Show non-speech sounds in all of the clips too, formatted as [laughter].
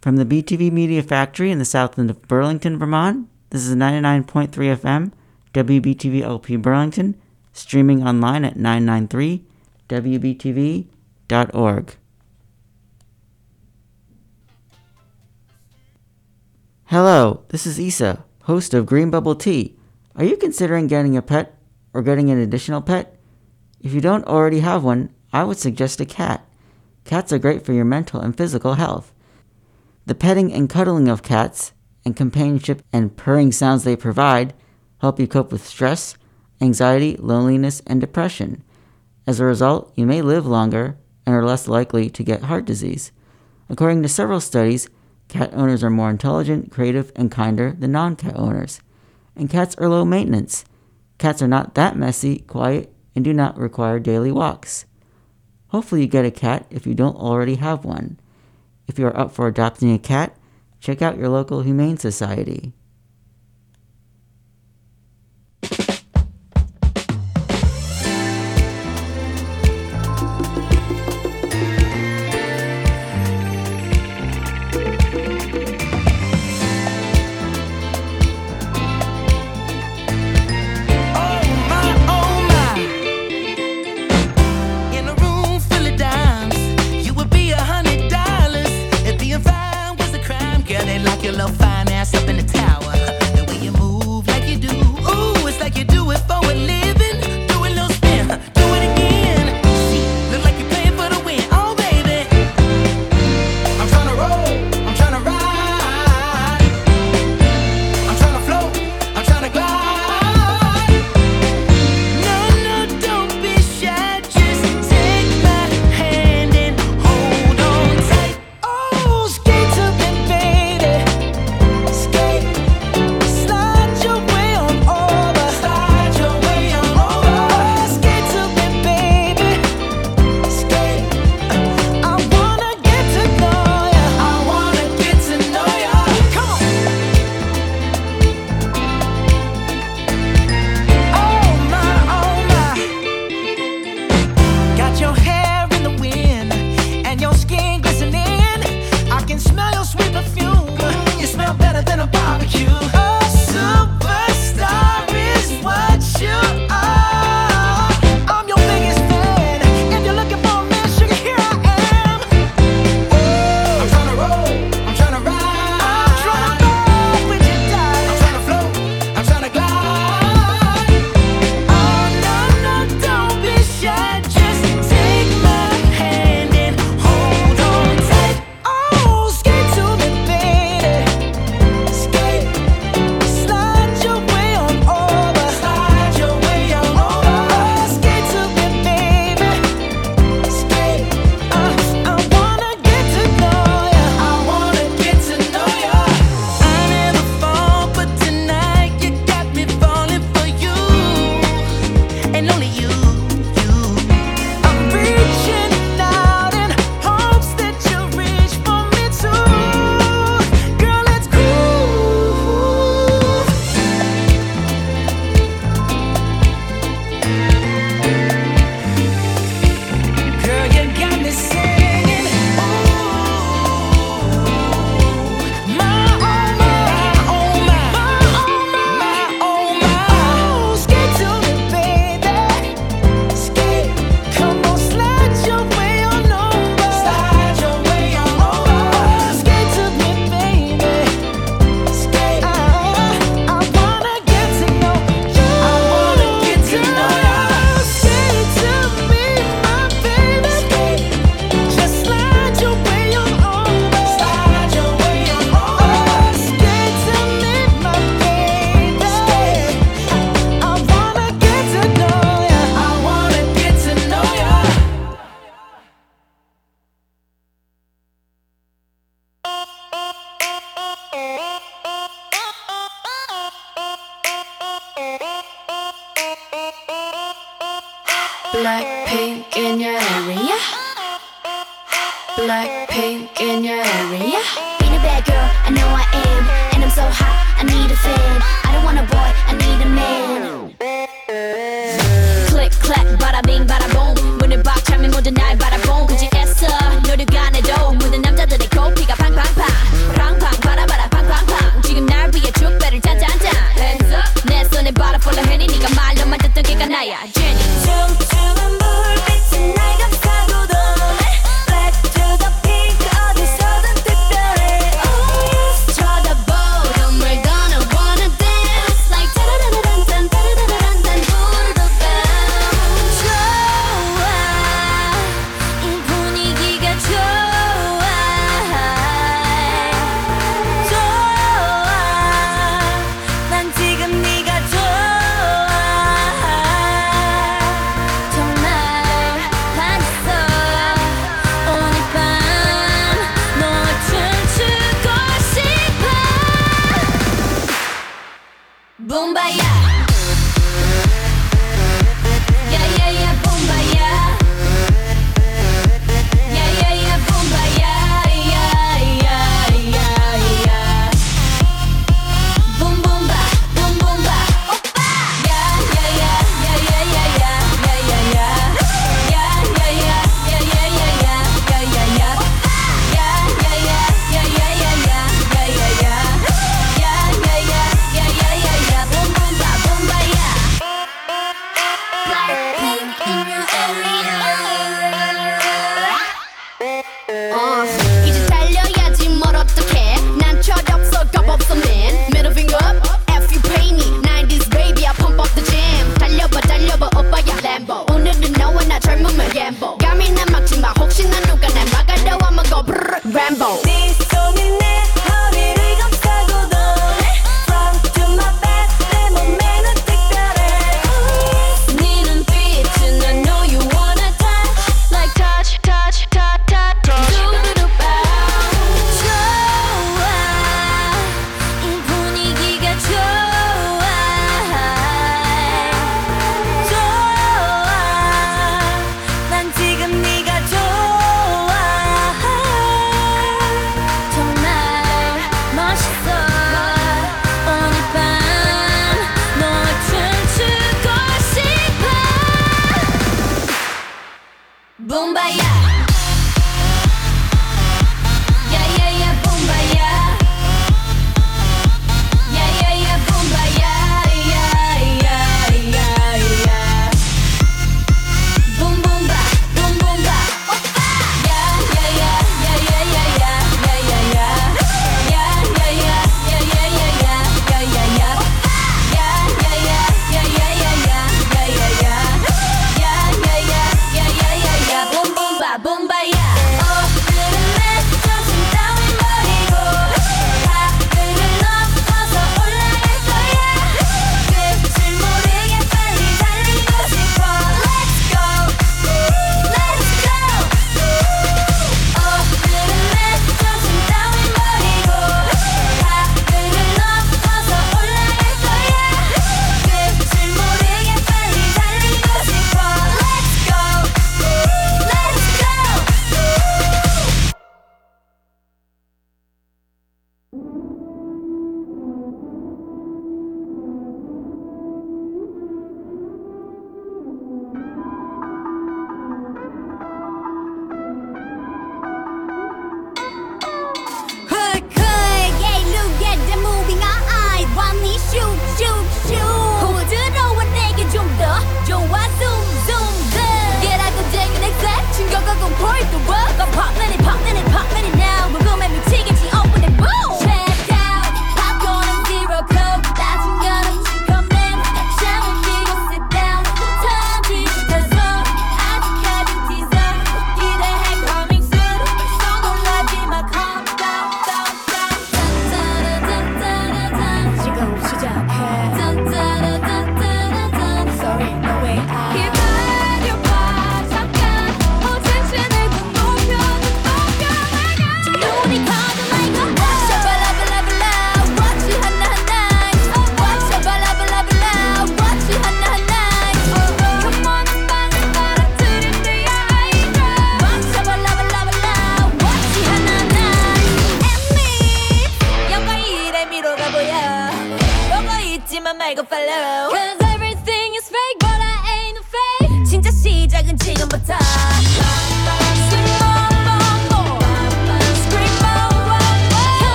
From the BTV Media Factory in the south end of Burlington, Vermont, this is 99.3 FM, WBTV LP Burlington, streaming online at 993wbtv.org. Hello, this is Isa, host of Green Bubble Tea. Are you considering getting a pet or getting an additional pet? If you don't already have one, I would suggest a cat. Cats are great for your mental and physical health. The petting and cuddling of cats, and companionship and purring sounds they provide, help you cope with stress, anxiety, loneliness, and depression. As a result, you may live longer and are less likely to get heart disease. According to several studies, cat owners are more intelligent, creative, and kinder than non cat owners. And cats are low maintenance. Cats are not that messy, quiet, and do not require daily walks. Hopefully, you get a cat if you don't already have one. If you are up for adopting a cat, check out your local humane society.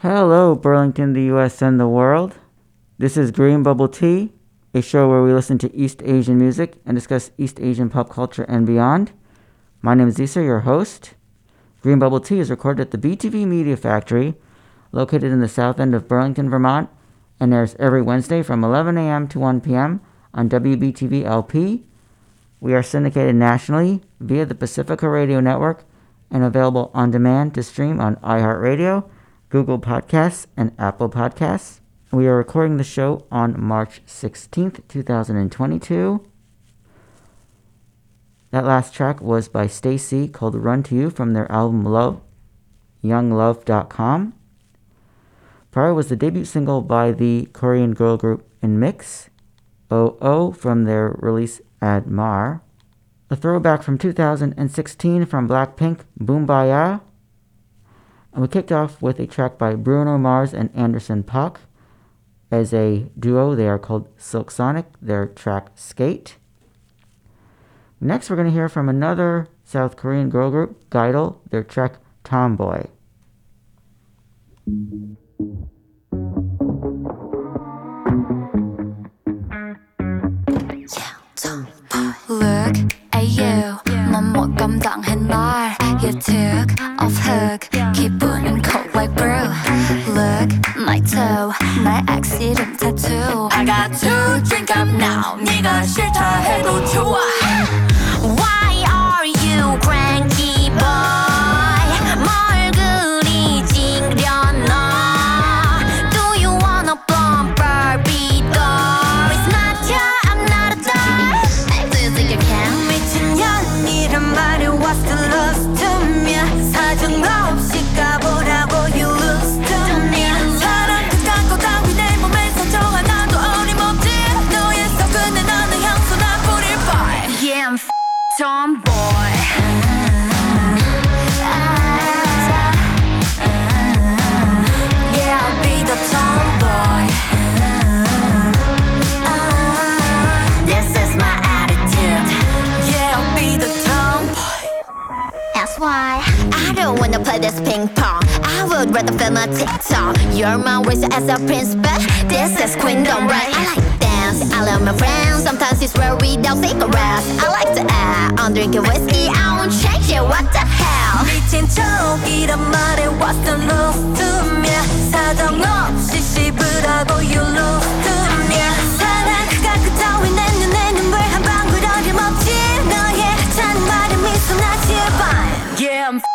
Hello, Burlington, the US, and the world. This is Green Bubble Tea, a show where we listen to East Asian music and discuss East Asian pop culture and beyond. My name is Issa, your host. Green Bubble Tea is recorded at the BTV Media Factory, located in the south end of Burlington, Vermont, and airs every Wednesday from 11 a.m. to 1 p.m. on WBTV LP. We are syndicated nationally via the Pacifica Radio Network and available on demand to stream on iHeartRadio, Google Podcasts, and Apple Podcasts. We are recording the show on March 16th, 2022. That last track was by STAYC called Run to You from their album Love, YOUNG-LUV.COM. Prior was the debut single by the Korean girl group In Mix, O.O from their release AD MARE. A throwback from 2016 from Blackpink, BOOMBAYAH. And we kicked off with a track by Bruno Mars and Anderson .Paak. As a duo, they are called Silk Sonic, their track Skate. Next, we're going to hear from another South Korean girl group, (G)I-DLE, their track Tomboy. Look at you, 날 You took off hook like brew Look my toe 날 accident tattoo I got to drink up now 네가 싫다 해도 좋아 I don't wanna play this ping pong. I would rather film a TikTok. You're my race as a prince, but this is queendom, right? I like dance. I love my friends. Sometimes it's rare without cigarettes. I like to act. I'm drinking whiskey. I won't change it. What the hell? 미친 척이란 말에 What's the love to me 사정 없이 씹으라고 You lose to me 사랑 그가 그따위 내 눈에 눈물 한 방울 어림없지 너의 하찮은 말에 미소 나 제발 Yeah I'm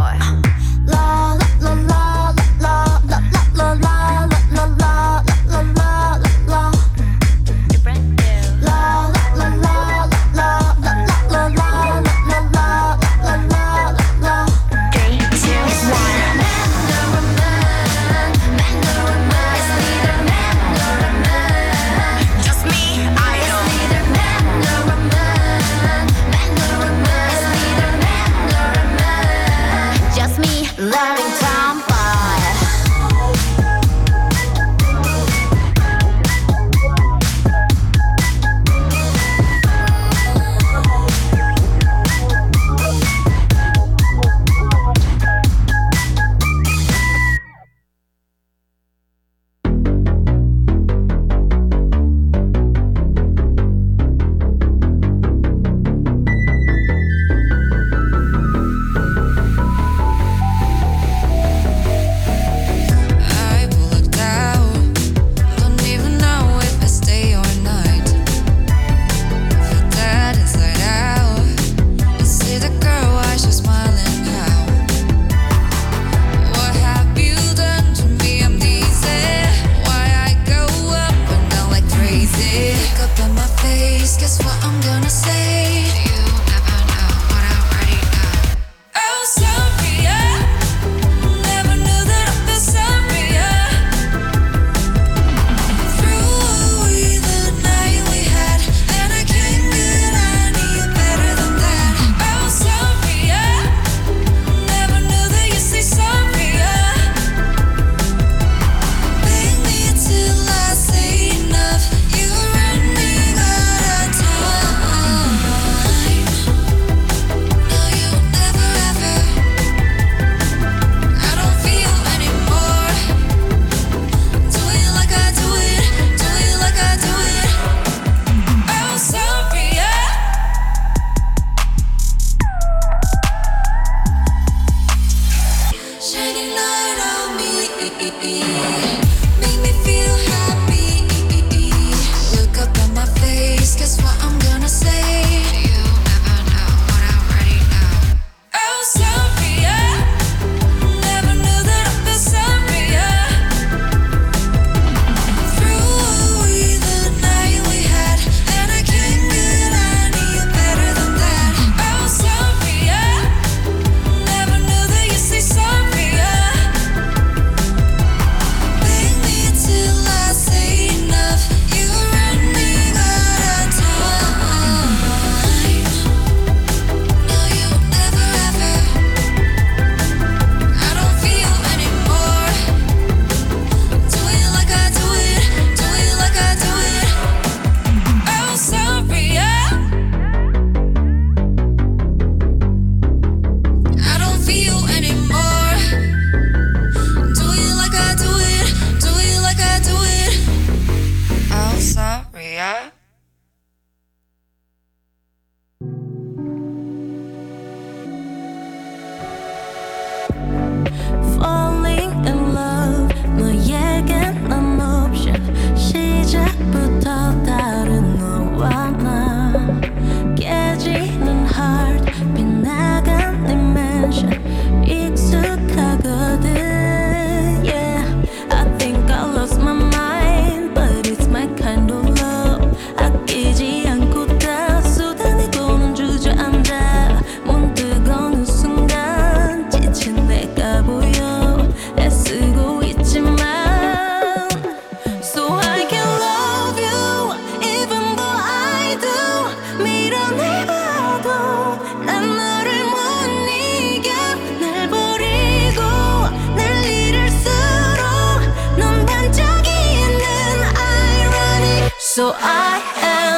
So I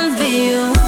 envy you.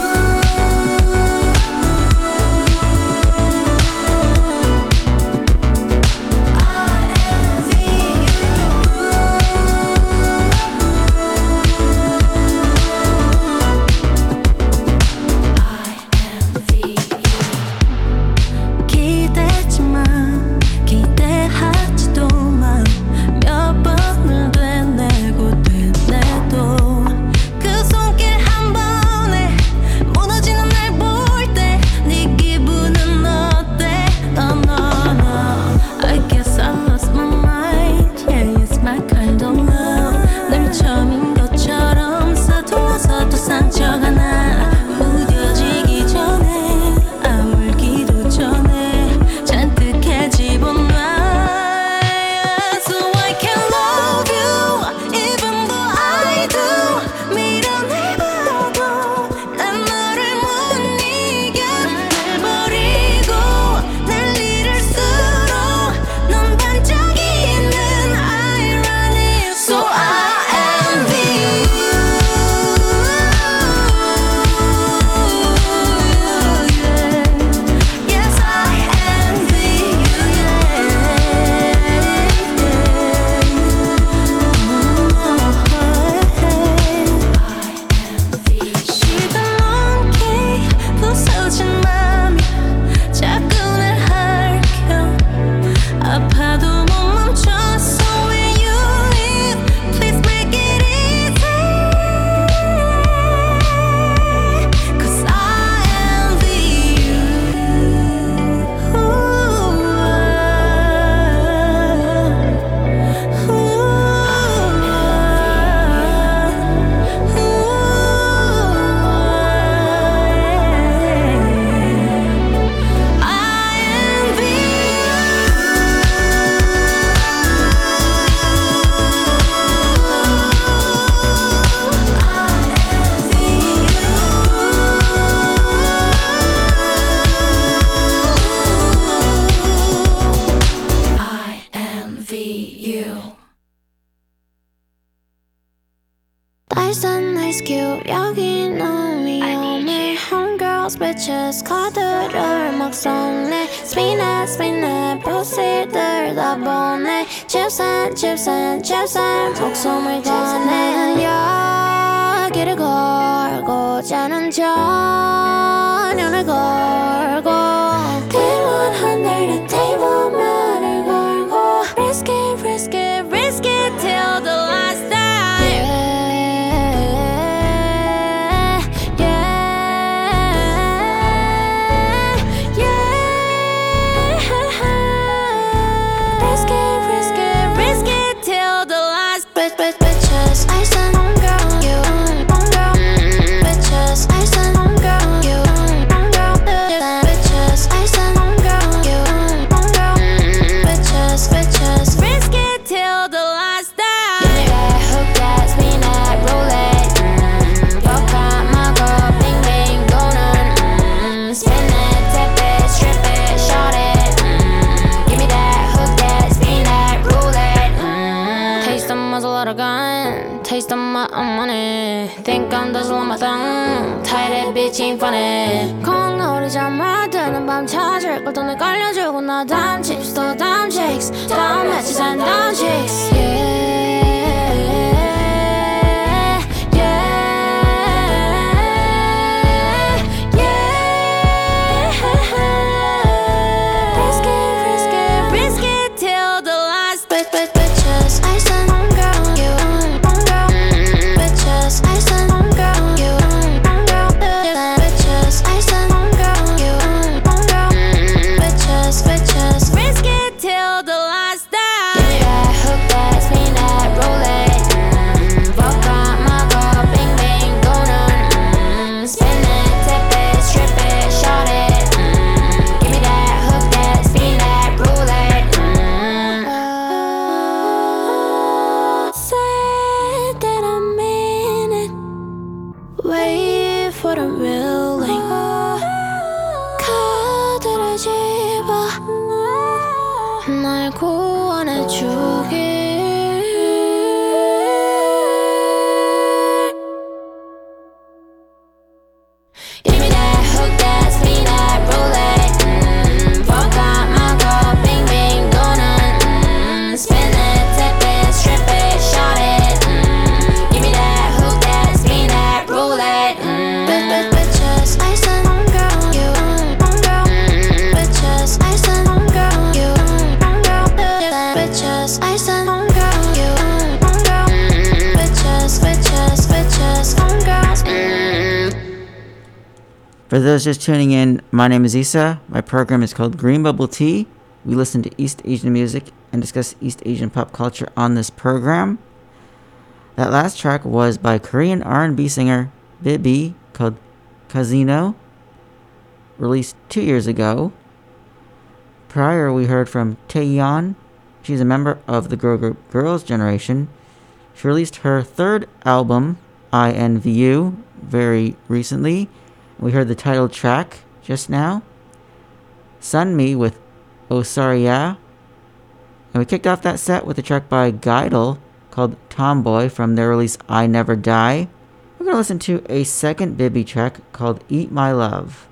does on my tongue Tight that bitch ain't funny 콩놀이 잠만드는 밤 찾을 걸 돈에 걸려주고 나 damn chips 더 damn chicks 다음 해치산 damn chicks yeah just tuning in, my name is Isa. My program is called Green Bubble Tea. We listen to East Asian music and discuss East Asian pop culture on this program. That last track was by Korean R&B singer Bibi called Casino, released two years ago. Prior, we heard from Taeyeon. She's a member of the girl group Girls' Generation. She released her third album, INVU, very recently. We heard the title track just now, "Sun Me" with Oh Sorry Yeah. And we kicked off that set with a track by (G)I-DLE called Tomboy from their release I Never Die. We're going to listen to a second Bibi track called Eat My Love.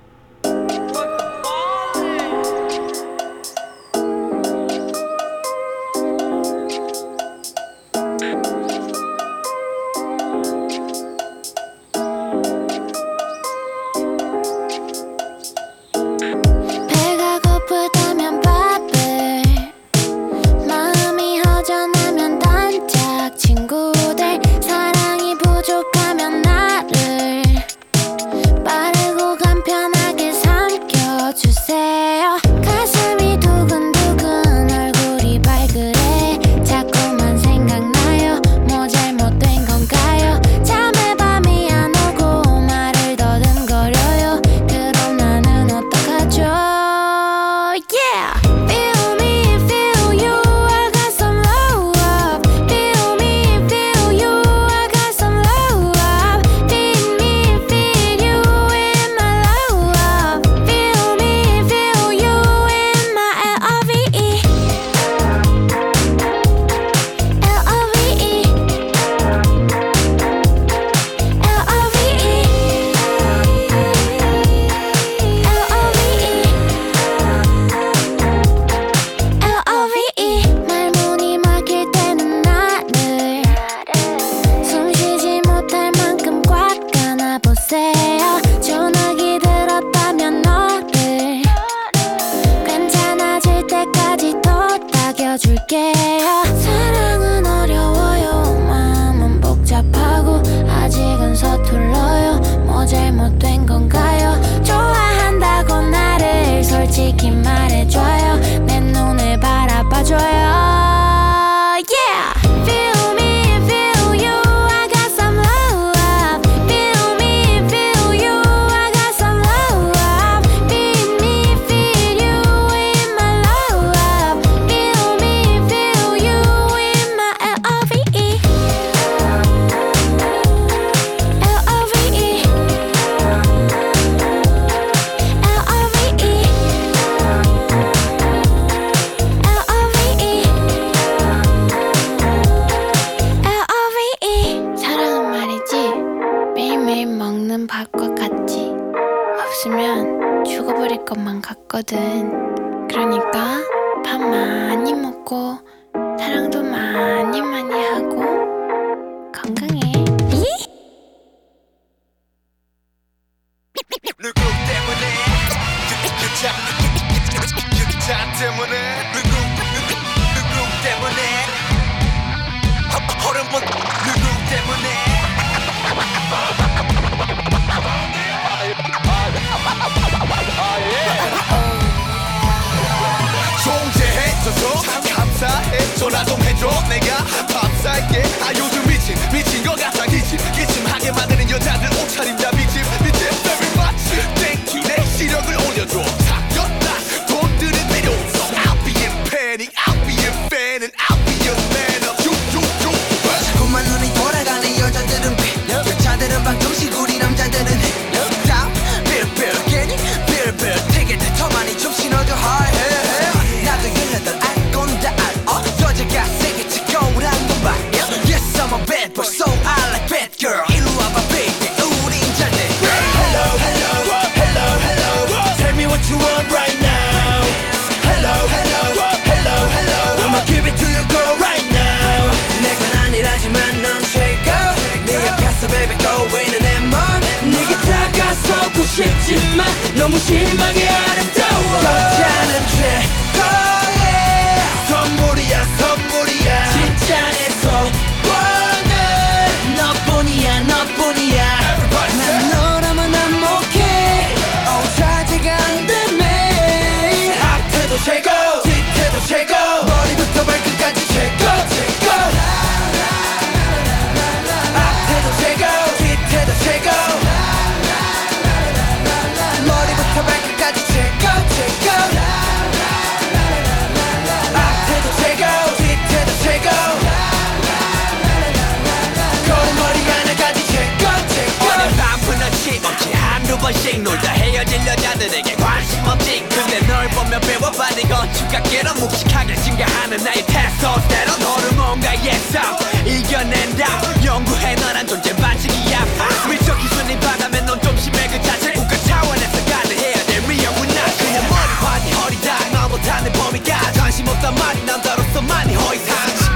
나의 테스토스테론 너를 뭔가 예상. 이겨낸다. 연구해 너란 존재 반칙이야 아. 미적 기준이 바다면 넌 좀 심해 그 자체 국가 차원에서 가능해야 될 위험은 나 그냥 머리판이 허리다. 나못하는 범위가 관심 없단 말이 남자로서 많이 허위상식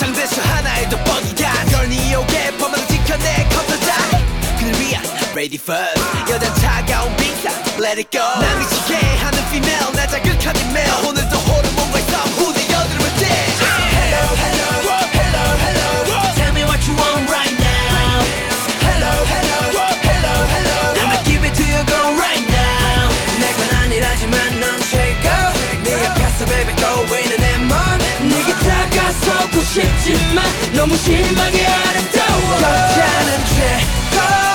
장대수 하나에도 뻑이간 결니 오게 범행 지켜내 컴퓨터. 그를 위한 ready first. 여자 차가운 빙상 let it go. 난 미치게 하는 female 나 자극하는 male 싶지만 너무 심하게 아름다워 걱정은 죄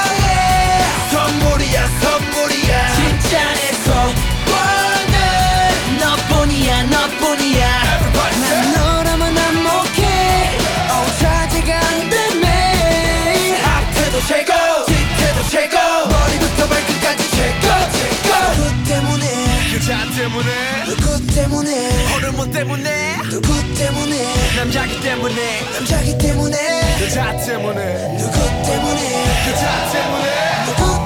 여자 때문에. 누구 때문에. 호르몬 뭐 때문에. 누구 때문에. 남자기 때문에. 남자기 때문에. 여자 때문에. 누구 때문에. 여자 때문에. 누구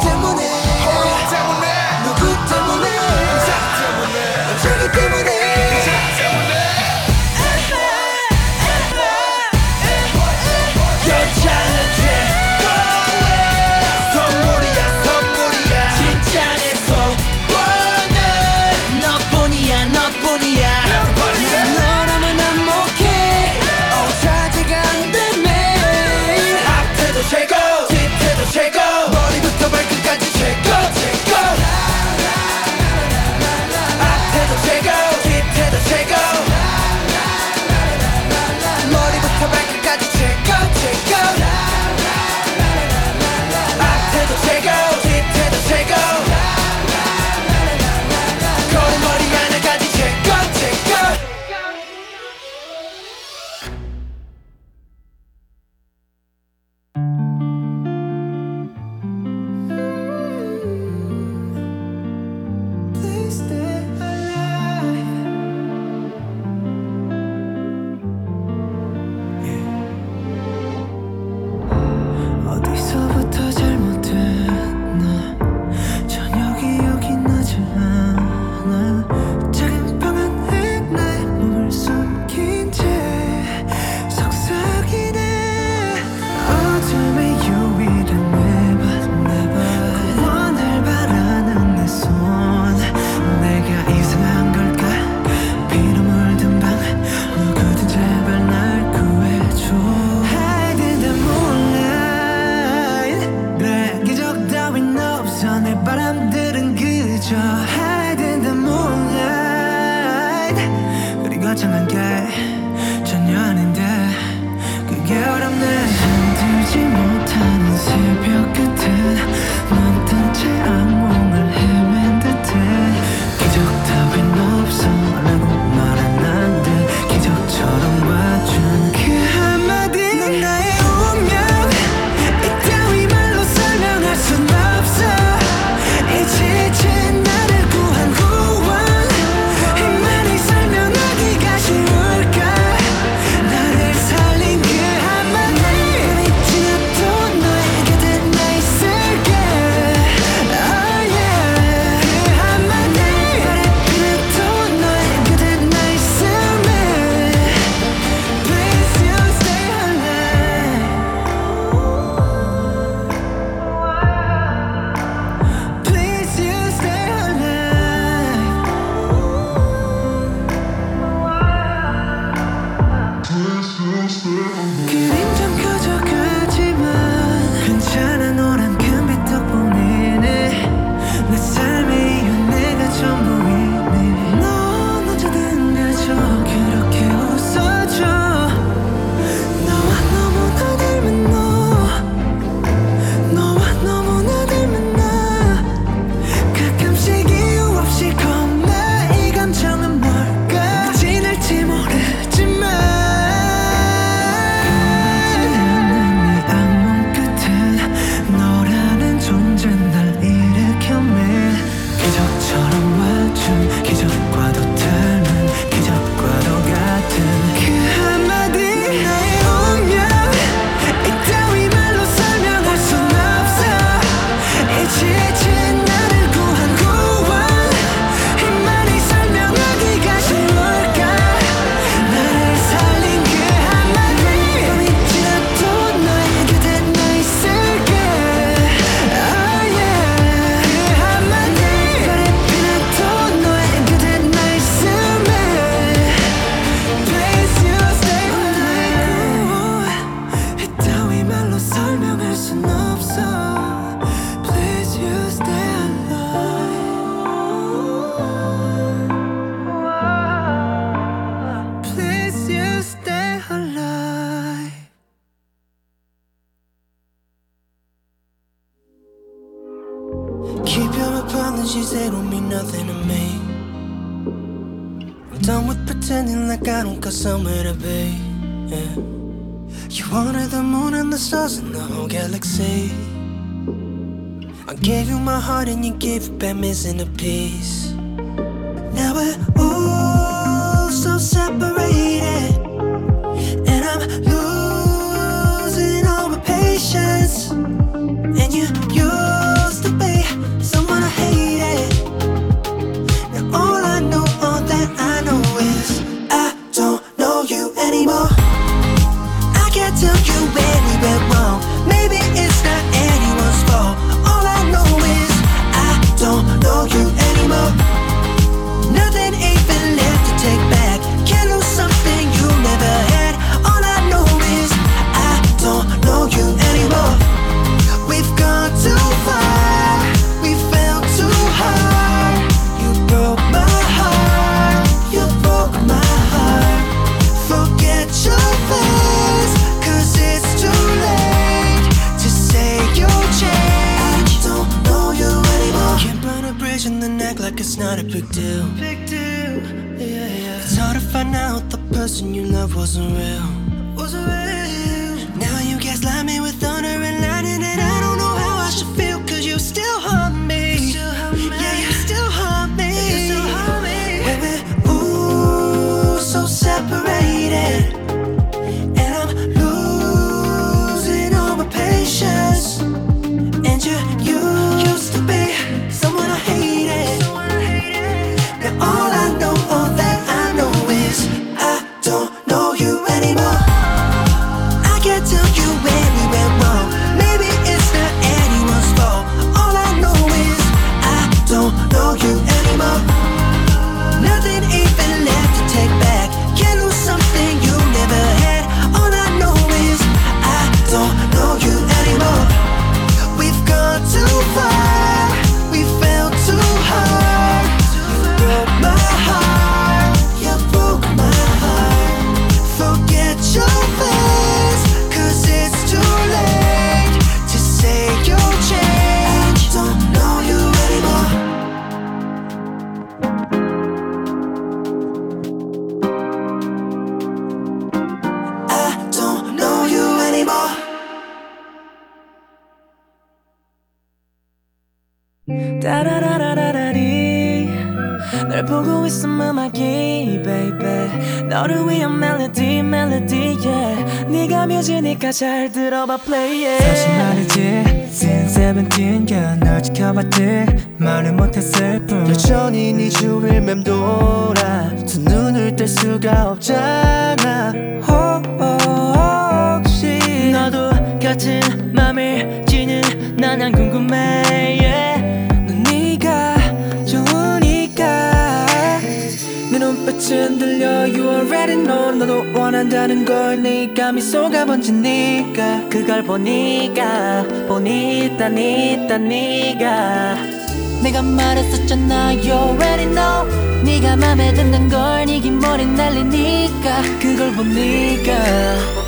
잘 들어봐 플레이해 보니까 보니따 니따 니가. 내가 말했었잖아 You already know. 네가 맘에 드는 걸 니기 머리 날리니까. 그걸 보니까.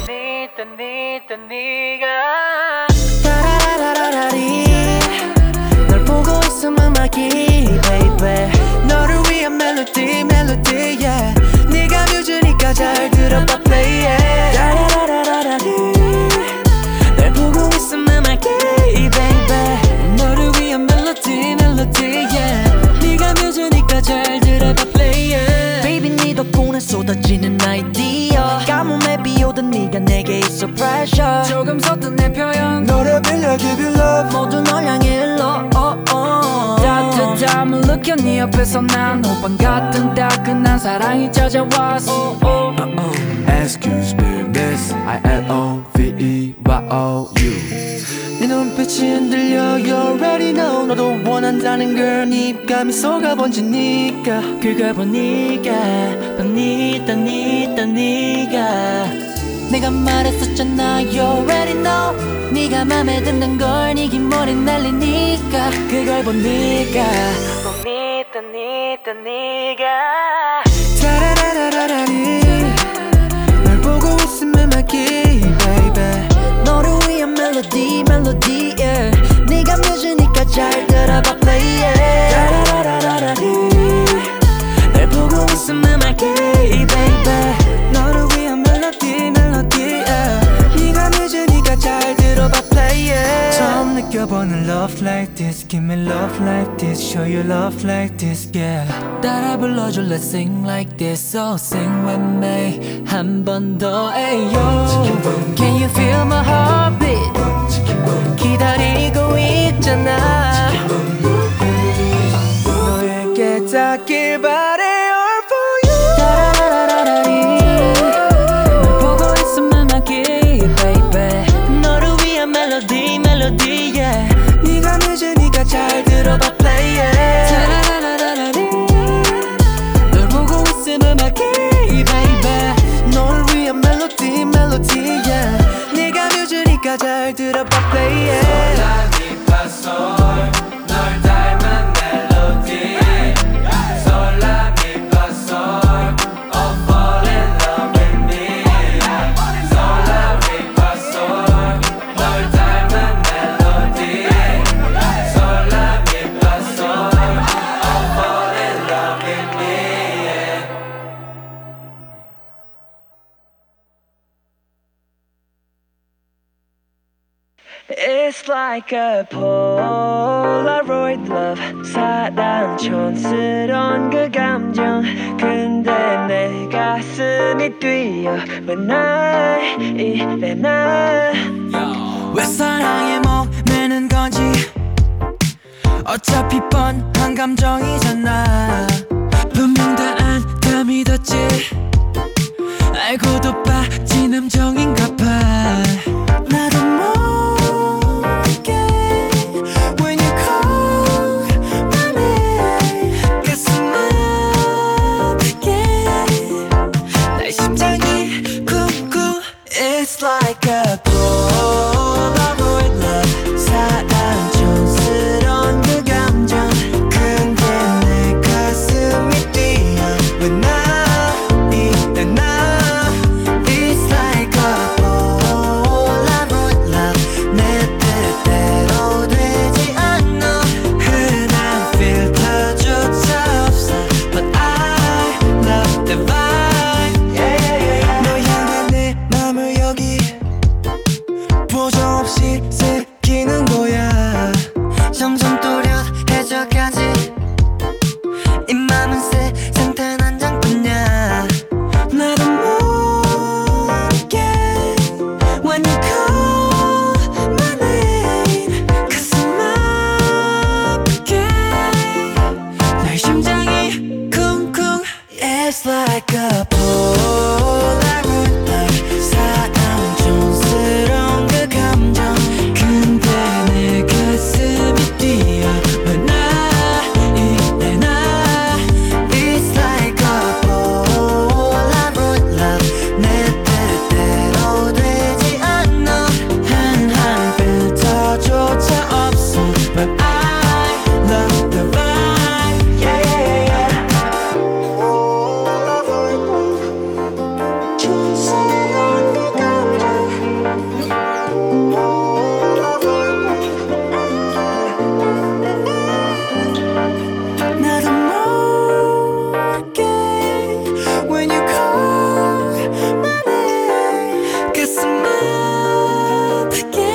막혀 네 옆에서 난 호빵 같은 따끈한 사랑이 찾아왔어. Oh, oh. Uh -oh. Excuse me miss. I L O V E Y O U. 네 눈빛이 흔들려 You already know. 너도 원한다는 걸 입감이 속아 번지니까. 그가 보니까 딴니다 니다 니가. 내가 말했었잖아 You already know. 네가 맘에 든다는 걸 네 이긴 머리 날리니까. 그걸 보니까. the name. wanna love like this. Give me love like this. Show you love like this yeah That I 불러줘 let's sing like this. So sing with me. 한 번 더 Ayo Can you feel my heartbeat? 기다리고 있잖아. 멜로디야. 네가 뮤즈니까 잘 like a Polaroid love. 사랑촌스러운 그 감정. 근데 내 가슴이 뛰어 왜날 이래 나왜 사랑에 목매는 건지? 어차피 뻔한 감정이잖아. 분명 다안다 믿었지. 알고도 빠진 함정인가 봐. 나도 모르 like a que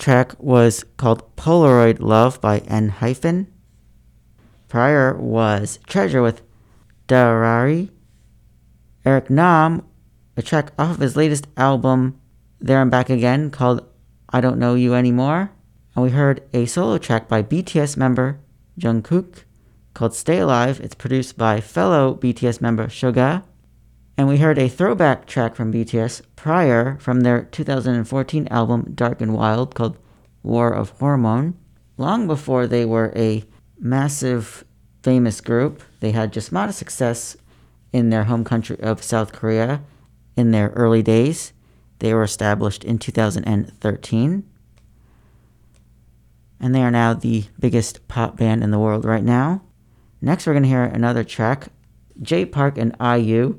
track was called Polaroid Love by ENHYPEN. Prior was Treasure with Darari. Eric Nam, a track off of his latest album, There and Back Again, called I Don't Know You Anymore. And we heard a solo track by BTS member Jungkook called Stay Alive. It's produced by fellow BTS member Suga and we heard a throwback track from BTS prior from their 2014 album Dark and Wild called War of Hormone. Long before they were a massive famous group, they had just modest success in their home country of South Korea in their early days. They were established in 2013. And they are now the biggest pop band in the world right now. Next, we're going to hear another track Jay Park and IU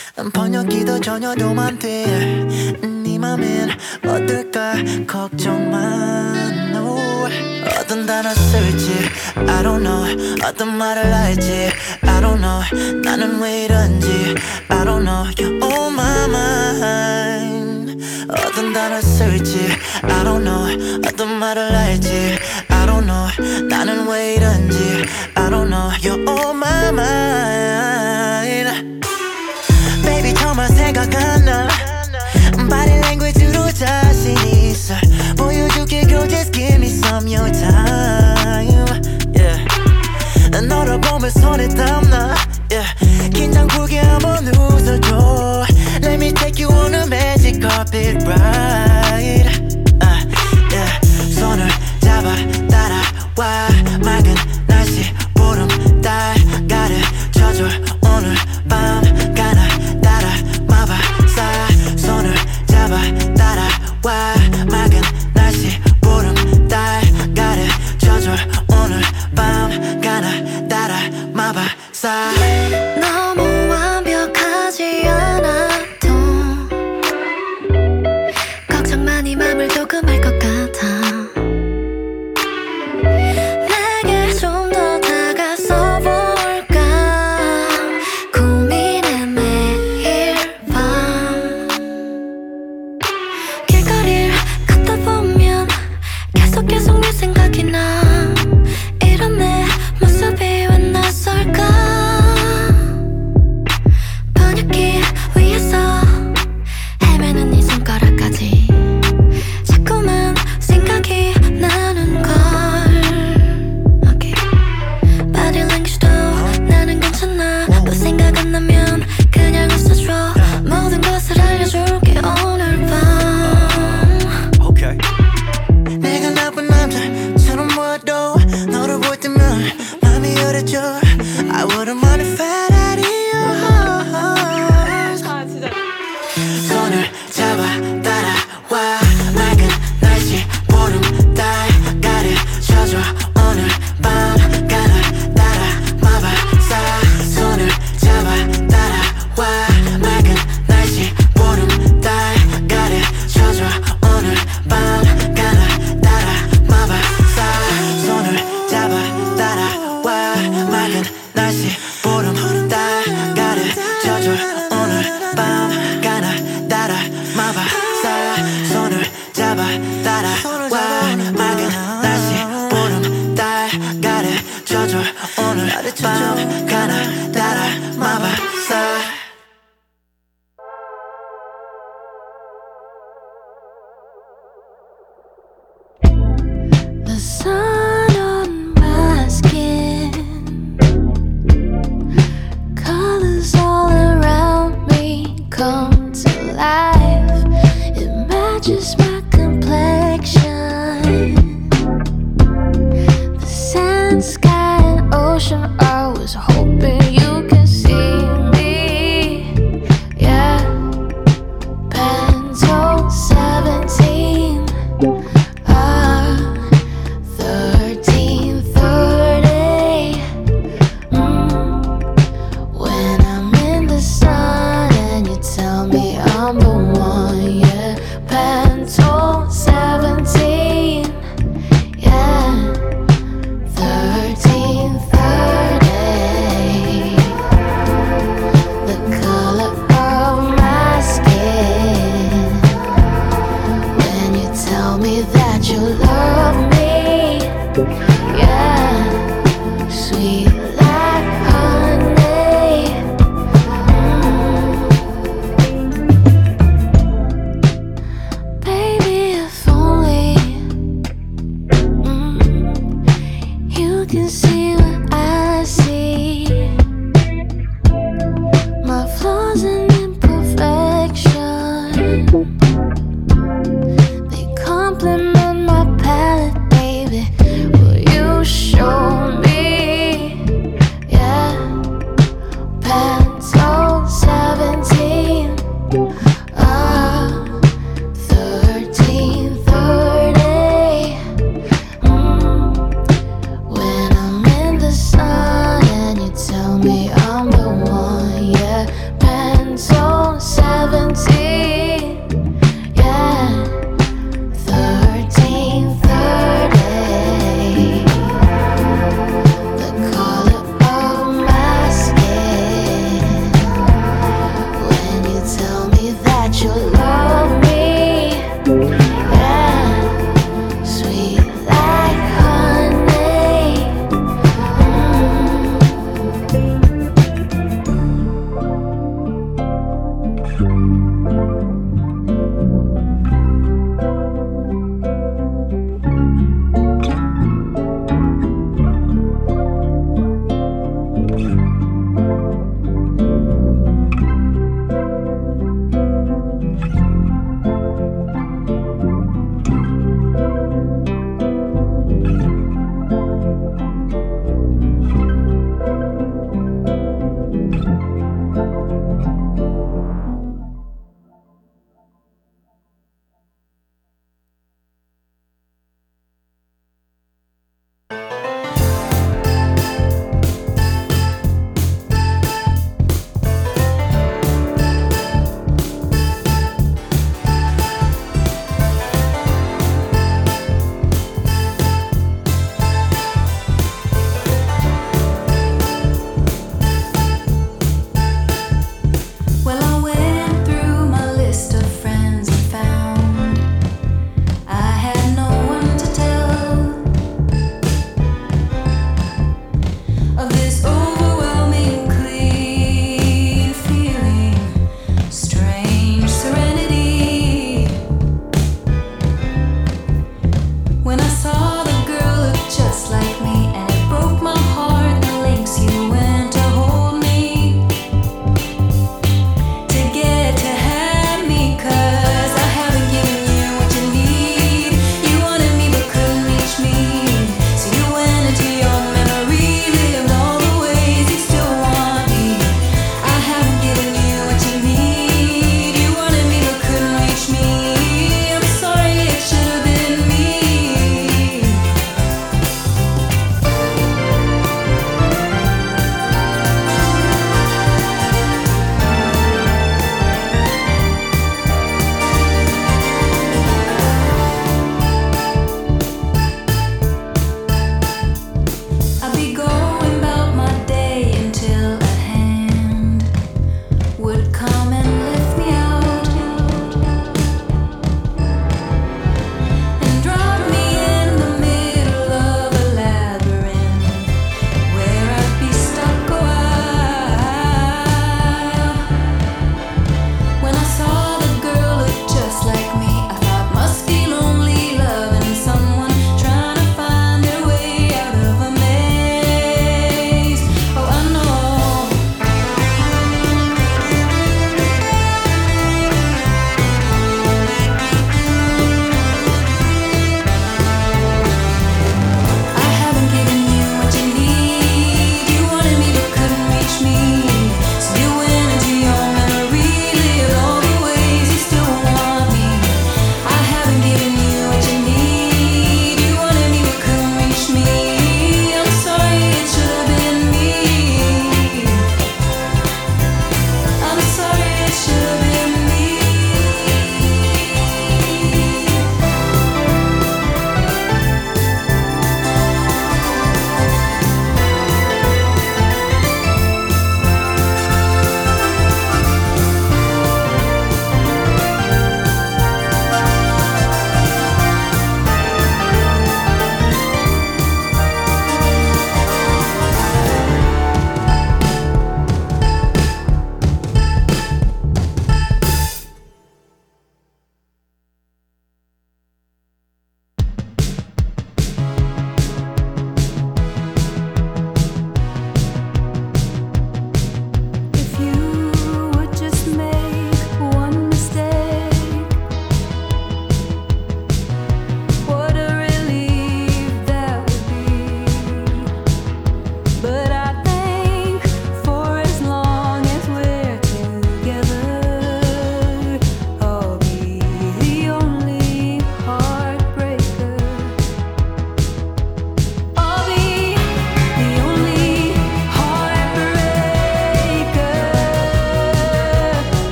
번역기도 전혀 도움 돼네 맘엔 어떨까 걱정만 no. 어떤 단어 쓸지 I don't know 어떤 말을 할지 I don't know 나는 왜 이런지 I don't know You're on my mind 어떤 단어 쓸지 I don't know 어떤 말을 할지 I don't know 나는 왜 이런지 I don't know You're on my mind 정말 생각 안나 Body language로 자신 있어 보여줄게 girl just give me some your time yeah. 너를 보면 손에 땀나 yeah. 긴장 풀게 한번 웃어줘 Let me take you on a magic carpet ride uh, yeah. 손을 잡아 따라와 맑은 날씨 보름 달 가르쳐줘 오늘 밤 잡아 따라와. 맑은 날씨 보름 달 가르쳐줘. 오늘 밤 가나 따라 마바사. 너무 완벽하지 않아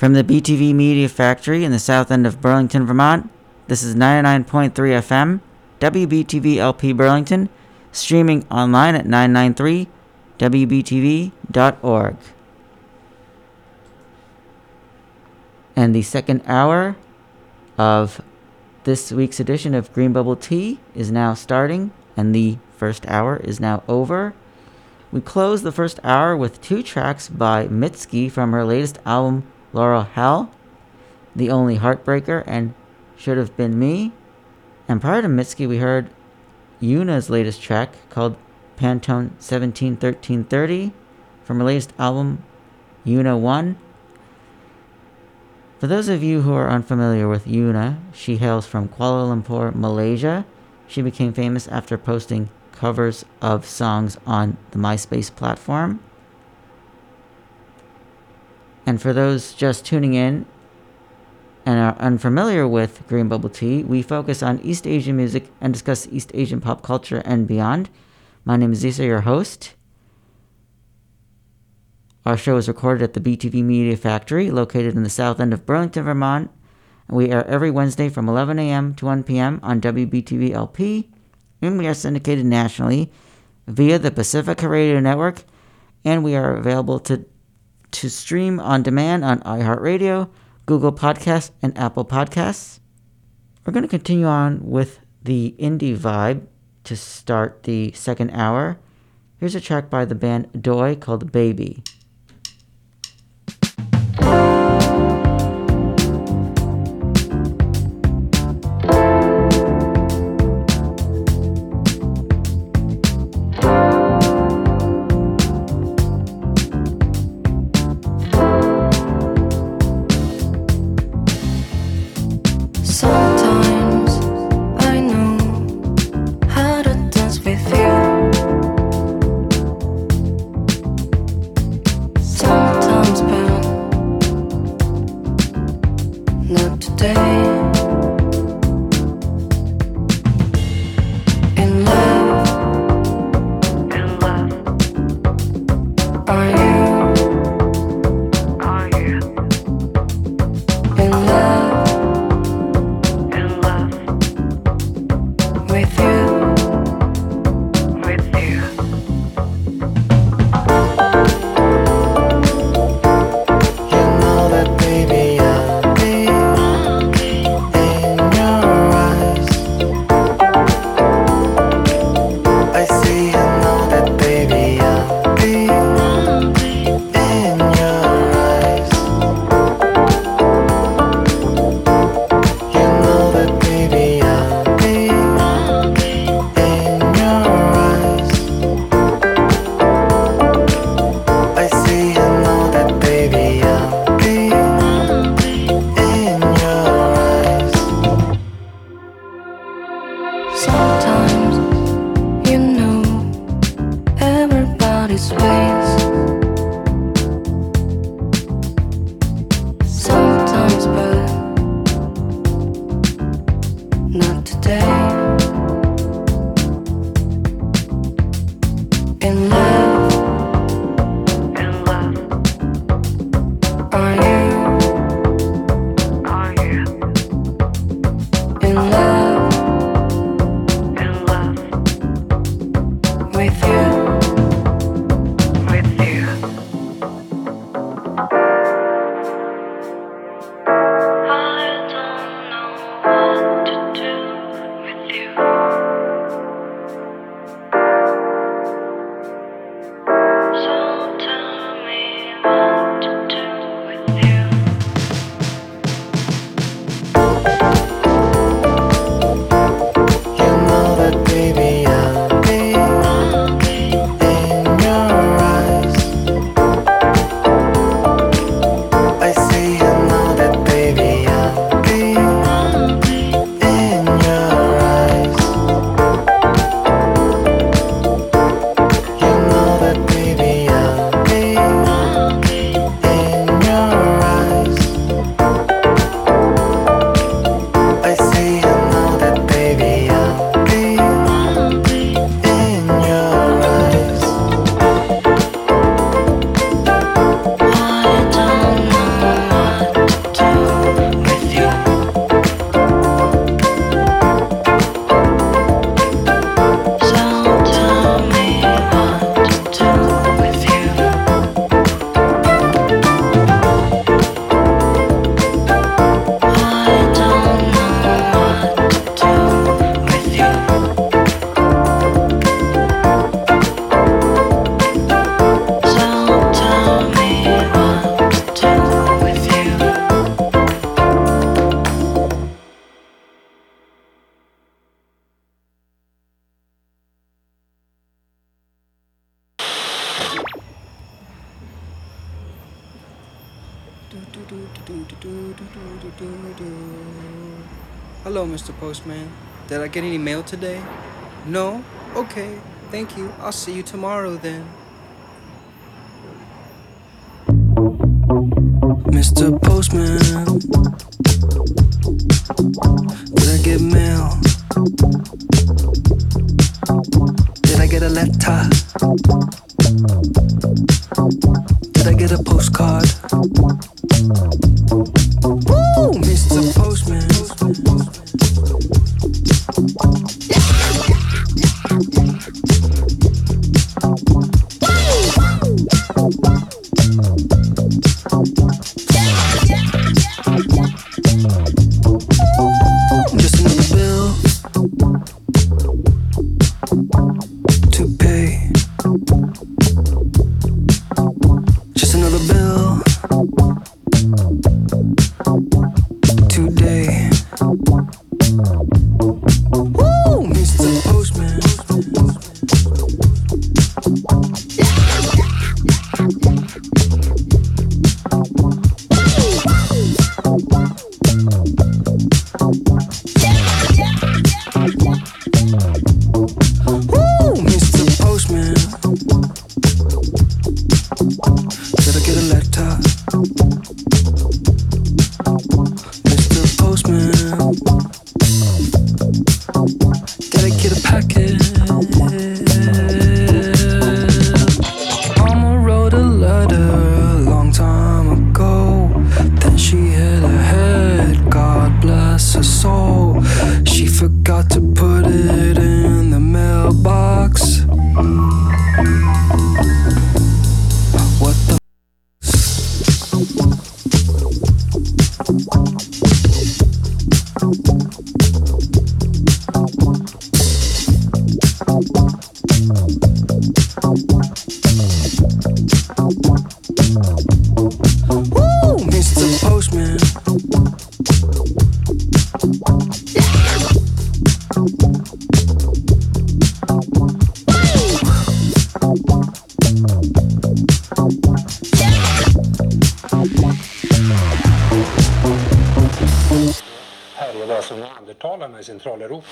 From the BTV Media Factory in the south end of Burlington, Vermont, this is 99.3 FM, WBTV LP Burlington, streaming online at 993wbtv.org. And the second hour of this week's edition of Green Bubble Tea is now starting, and the first hour is now over. We close the first hour with two tracks by Mitski from her latest album, Laurel Hell, The Only Heartbreaker, and Should Have Been Me. And prior to Mitski, we heard Yuna's latest track called Pantone 171330 from her latest album, Yuna 1. For those of you who are unfamiliar with Yuna, she hails from Kuala Lumpur, Malaysia. She became famous after posting covers of songs on the MySpace platform. And for those just tuning in and are unfamiliar with Green Bubble Tea, we focus on East Asian music and discuss East Asian pop culture and beyond. My name is Isa, your host. Our show is recorded at the BTV Media Factory, located in the south end of Burlington, Vermont. And we air every Wednesday from 11 a.m. to 1 p.m. on WBTV LP. And we are syndicated nationally via the Pacifica Radio Network. And we are available to, to stream on demand on iHeartRadio, Google Podcasts, and Apple Podcasts. We're going to continue on with the indie vibe to start the second hour. Here's a track by the band Adoy called Baby. get any mail today? No? Okay, thank you. I'll see you tomorrow then. Härje var som neandertalarna i Centraleuropa.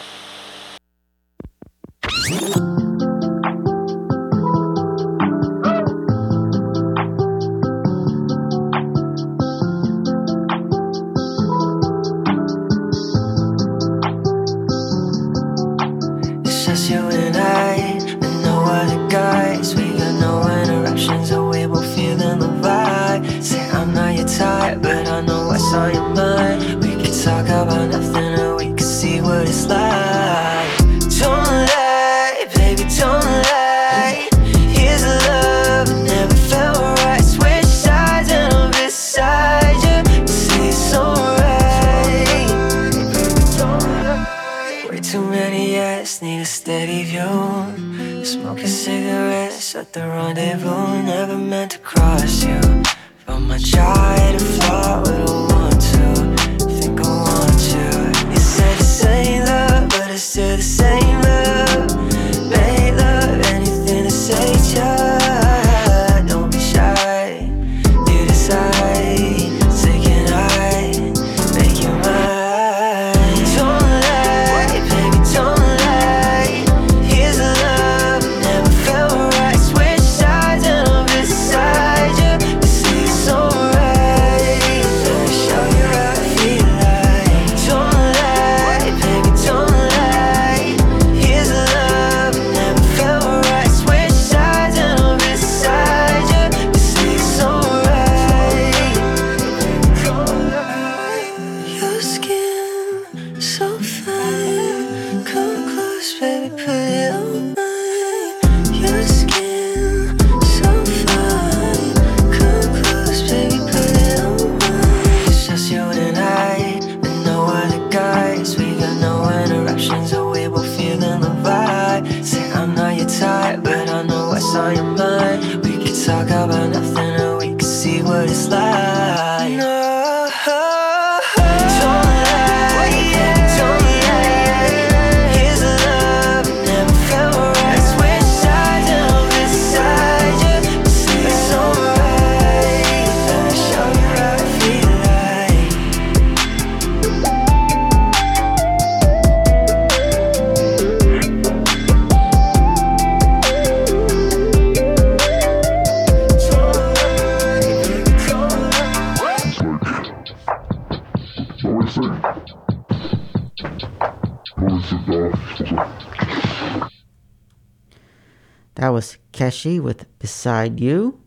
With Beside You.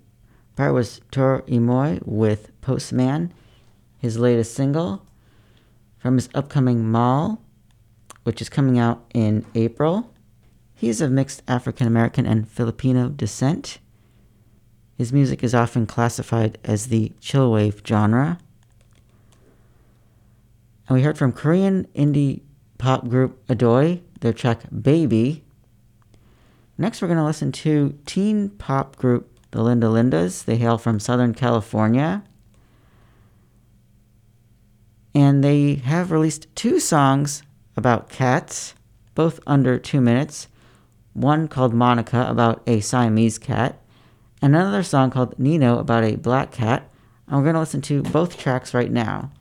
Part was Toro y Moi with Postman, his latest single from his upcoming Mahal, which is coming out in April. He is of mixed African American and Filipino descent. His music is often classified as the chillwave genre. And we heard from Korean indie pop group Adoy, their track Baby. Next, we're going to listen to teen pop group the Linda Lindas. They hail from Southern California. And they have released two songs about cats, both under two minutes. One called Monica about a Siamese cat, and another song called Nino about a black cat. And we're going to listen to both tracks right now.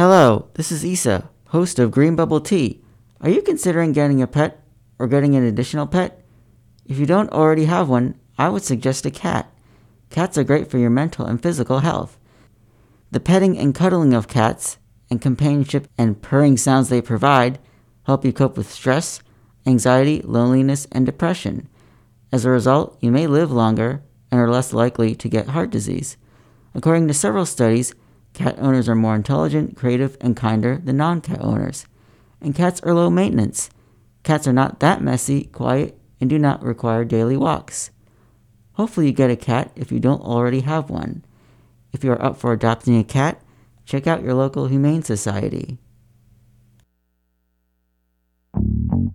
Hello, this is Issa, host of Green Bubble Tea. Are you considering getting a pet or getting an additional pet? If you don't already have one, I would suggest a cat. Cats are great for your mental and physical health. The petting and cuddling of cats, and companionship and purring sounds they provide, help you cope with stress, anxiety, loneliness, and depression. As a result, you may live longer and are less likely to get heart disease. According to several studies, Cat owners are more intelligent, creative, and kinder than non cat owners. And cats are low maintenance. Cats are not that messy, quiet, and do not require daily walks. Hopefully, you get a cat if you don't already have one. If you are up for adopting a cat, check out your local Humane Society. Well,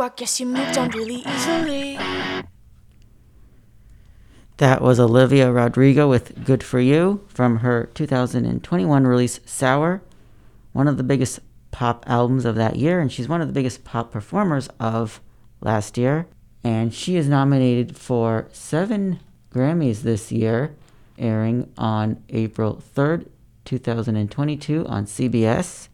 I guess you moved on really easily. That was Olivia Rodrigo with Good For You from her 2021 release Sour, one of the biggest pop albums of that year, and she's one of the biggest pop performers of last year. And she is nominated for seven Grammys this year, airing on April 3rd, 2022 on CBS.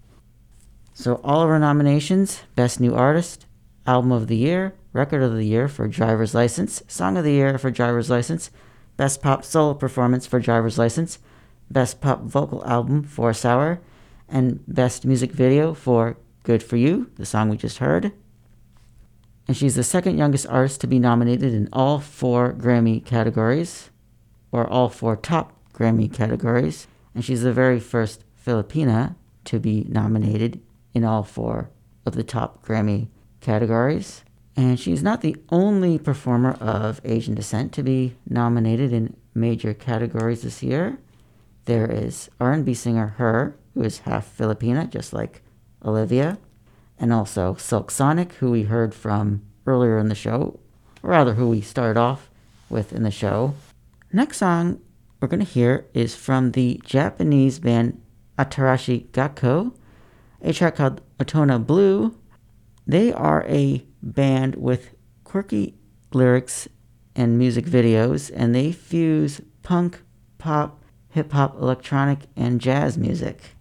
So all of her nominations Best New Artist, Album of the Year, Record of the Year for Driver's License, Song of the Year for Driver's License, Best Pop Solo Performance for Driver's License, Best Pop Vocal Album for Sour, and Best Music Video for Good For You, the song we just heard. And she's the second youngest artist to be nominated in all four Grammy categories, or all four top Grammy categories. And she's the very first Filipina to be nominated in all four of the top Grammy categories. And she's not the only performer of Asian descent to be nominated in major categories this year. There is R&B singer Her, who is half Filipina, just like Olivia, and also Silk Sonic, who we heard from earlier in the show, or rather, who we started off with in the show. Next song we're going to hear is from the Japanese band Atarashi Gakko, a track called Otona Blue. They are a band with quirky lyrics and music videos, and they fuse punk, pop, hip hop, electronic, and jazz music.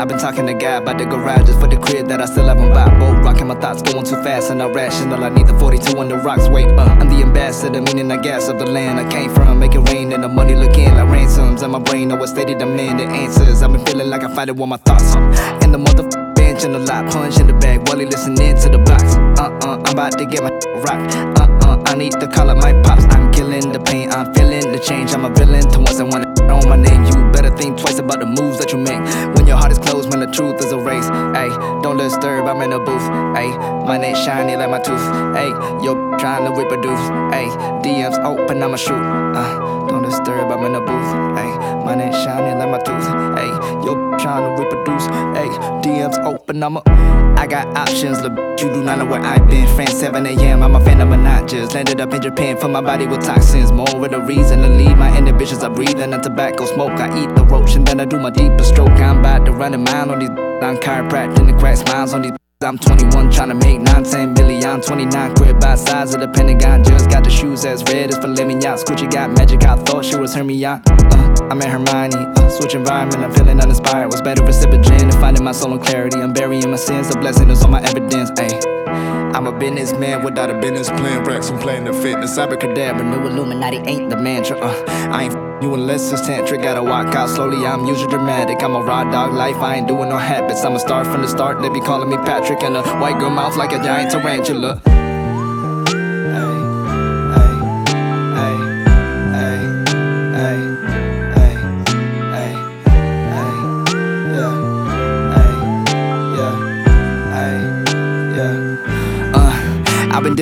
I've been talking to God about the garage just for the crib that I still haven't bought. Boat rocking my thoughts going too fast and not rational. I need the 42 on the rocks. Wait, uh, I'm the ambassador, meaning I gas up the land I came from. Make it rain and the money looking like ransoms. And my brain I'm in. The answers I've been feeling like I fight it with my thoughts. And the motherfucker bench and the lot punch in the bag while he listening to the box. Uh uh, I'm about to get my [laughs] rock. Uh uh, I need to call up my pops. I'm killing the pain, I'm feeling the change. I'm a villain to once I want on my name. You better think twice about the moves that you make. When your heart is closed, when the truth is erased. Ayy, don't disturb, I'm in a booth. Ayy, mine ain't shiny like my tooth. Ayy, yo trying to reproduce. Ayy, DMs open, I'ma shoot. Uh, don't disturb, I'm in a booth. Ayy, mine ain't shiny like my tooth. Ayy, yo trying to reproduce. Ayy, DMs open, I'ma. I got options, look, you do not know where I've been. France 7 a.m., I'm a fan of a notch. just Landed up in Japan for my body with toxins. More of the reason to leave my inhibitions. I breathe in the tobacco smoke. I eat the roach and then I do my deepest stroke. I'm about to run a mile on these. [laughs] I'm chiropractic the crack smiles on these. [laughs] I'm 21, tryna make 9, 10 billion. I'm 29, quit by size of the Pentagon. Just got the shoes as red as filet mignon. Gucci got magic, I thought she was Hermione. I'm at Hermione, switch environment, I'm feeling uninspired. Was better for sipping gin and finding my soul and clarity. I'm burying my sins, the blessing is on my evidence. Ayy. I'm a businessman without a business plan. Racks and playing the fitness. Abracadabra, new Illuminati ain't the mantra. Uh, I ain't f- you unless it's tantric. Gotta walk out slowly, I'm usually dramatic. I'm a raw dog life, I ain't doing no habits. I'm a star from the start, they be calling me Patrick. And a white girl mouth like a giant tarantula.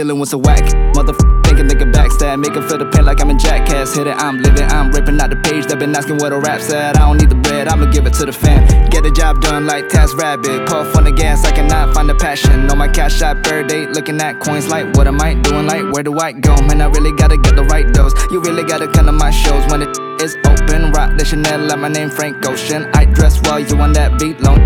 Dealing with some whack motherfucker thinking they can backstab, make feel the pain like I'm in jackass. Hit it, I'm living, I'm ripping out the page. They've been asking where the rap's at. I don't need the bread, I'ma give it to the fam. Get the job done like TaskRabbit. Puff on the gas, I cannot find the passion. On my cash app, third date, looking at coins like what am I doing? Like where do I go? Man, I really gotta get the right dose. You really gotta come to my shows when it is open. Rock the Chanel, like my name Frank Ocean. I dress well, you on that beat long.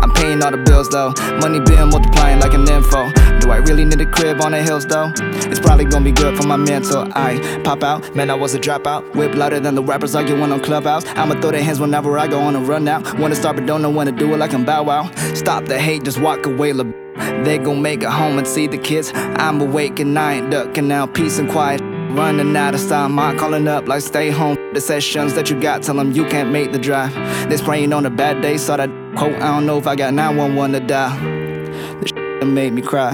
I'm paying all the bills though. Money been multiplying like an info. I really need a crib on the hills though? It's probably gonna be good for my mental. I pop out, man, I was a dropout. Whip louder than the rappers arguing on Clubhouse. I'ma throw their hands whenever I go on a run out. Wanna start but don't know when to do it like I'm Bow Wow. Stop the hate, just walk away, lil' They gon' make it home and see the kids. I'm awake and I ain't ducking now. Peace and quiet. Running out of style, my calling up like stay home. The sessions that you got, tell them you can't make the drive. They spraying on a bad day, saw that quote. I don't know if I got 911 to dial. Shit made me cry.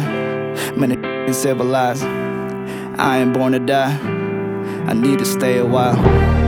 Man, it [laughs] civilized. I ain't born to die. I need to stay a while.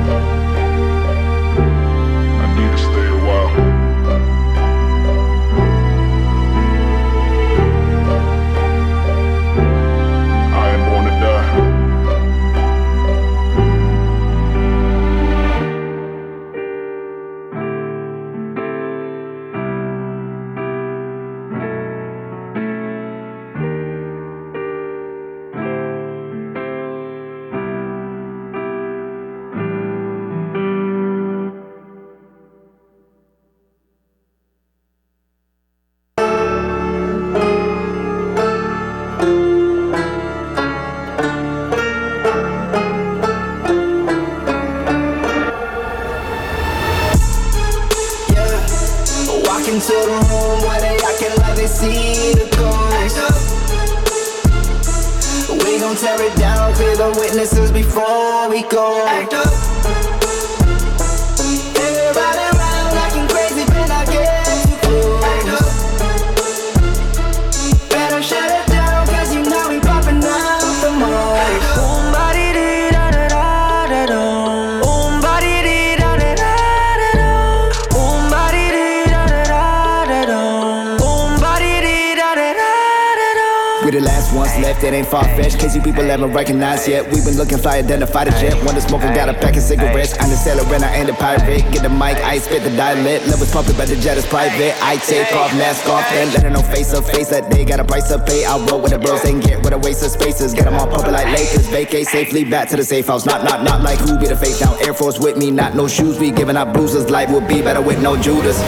Yet. We've been looking fly, identify the jet. One the smoker got a pack of cigarettes. I'm the sailor and I ain't the pirate. Get the mic, I spit the dialect. Levels pumping, but the jet is private. I take off, mask off, then let her know face up, face that they got a price to pay. I roll with the bros and get with a waste of spaces. Get them all pumping like Lakers. Vacate safely back to the safe house. Not, not, not like who be the fake now. Air Force with me, not no shoes. We giving out bruises. Life would be better with no Judas.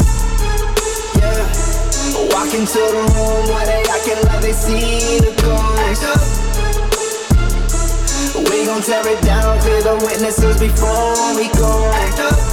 Yeah, Walk into the room where they acting like they see tear it down, clear the witnesses before we go.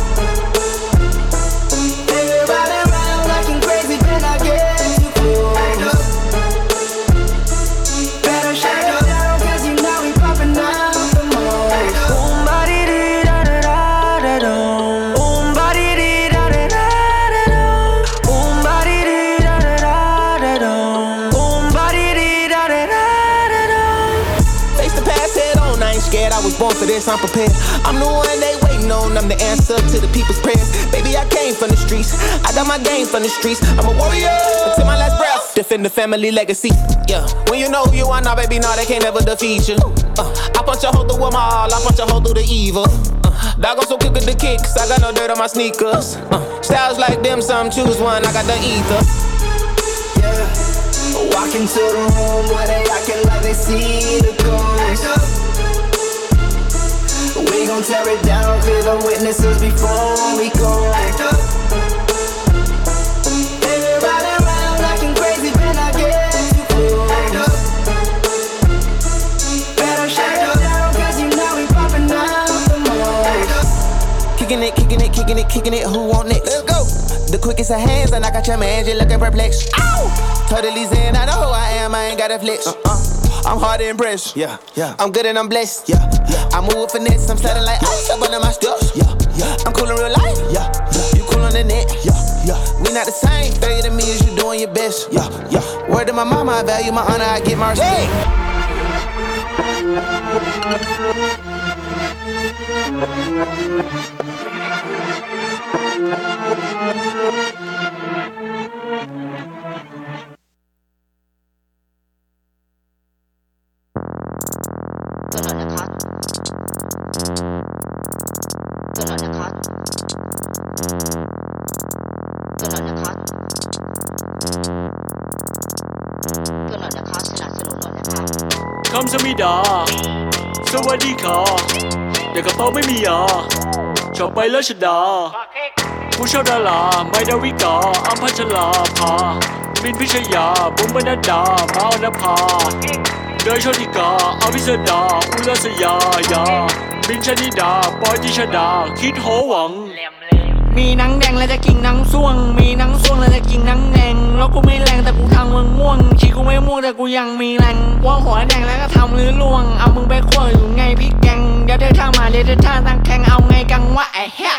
I'm prepared. I'm the one they waiting on, I'm the answer to the people's prayers. Baby, I came from the streets, I got my game from the streets. I'm a warrior until my last breath. Defend the family legacy. Yeah, when you know who you are now, baby, now they can't never defeat you. Uh, I punch a hole through them all, I punch a hole through the evil. Uh, dog, I'm so quick with the kicks, I got no dirt on my sneakers. Uh, styles like them, some choose one, I got the ether. Walk into the room where they acting like they see the ghost. Gon' tear it down, clear the witnesses before we go. Everybody around acting crazy, then I get too close. Better shut it down, cause you know we popping out the most. Kicking it, kicking it, kicking it, kicking it, who want next? Let's go! The quickest of hands, and I got your man, you looking perplexed. Ow! Totally zen, I know who I am, I ain't got a flex. Uh-uh. I'm hard to impress. Yeah, yeah. I'm good and I'm blessed. Yeah, yeah. I move with finesse. I'm sliding like ice up under my steps. Yeah, yeah. I'm cool in real life. Yeah, yeah. You cool on the net. Yeah, yeah. We not the same. Failure to me is you doing your best. Yeah, yeah. Word to my mama, I value my honor. I get my respect. ค สมิดา สวัสดีค่ะแต่กระเป๋าไม่มียาชอบไปแล้วชดา ผู้ชอบดาราไม่ดาวิกาอัมพัชลาภาบินพิชยา บุ๋มบรรดามาอนภาเดยโชติกาอภิสดา อุลสยายา บินชนิดา ปอยติชดา คิดโหวัง มีนังแดงแล้วจะกินนังส่วง มีนังส่วงแล้วจะกินนังแดงแล้วกูไม่แรงแต่กูทำมึงม่วงชีกูไม่ม่วงแต่กูยังมีแรงว่าหัวแดงแล้วก็ทำหรือล่วง เอามึงไปขั้วอยู่ไงพี่แกงเดี๋ยวเธอท่ามาเดี๋ยวเธอท่าตั้งแข่งเอาไงกังวะไอ้เหี้ย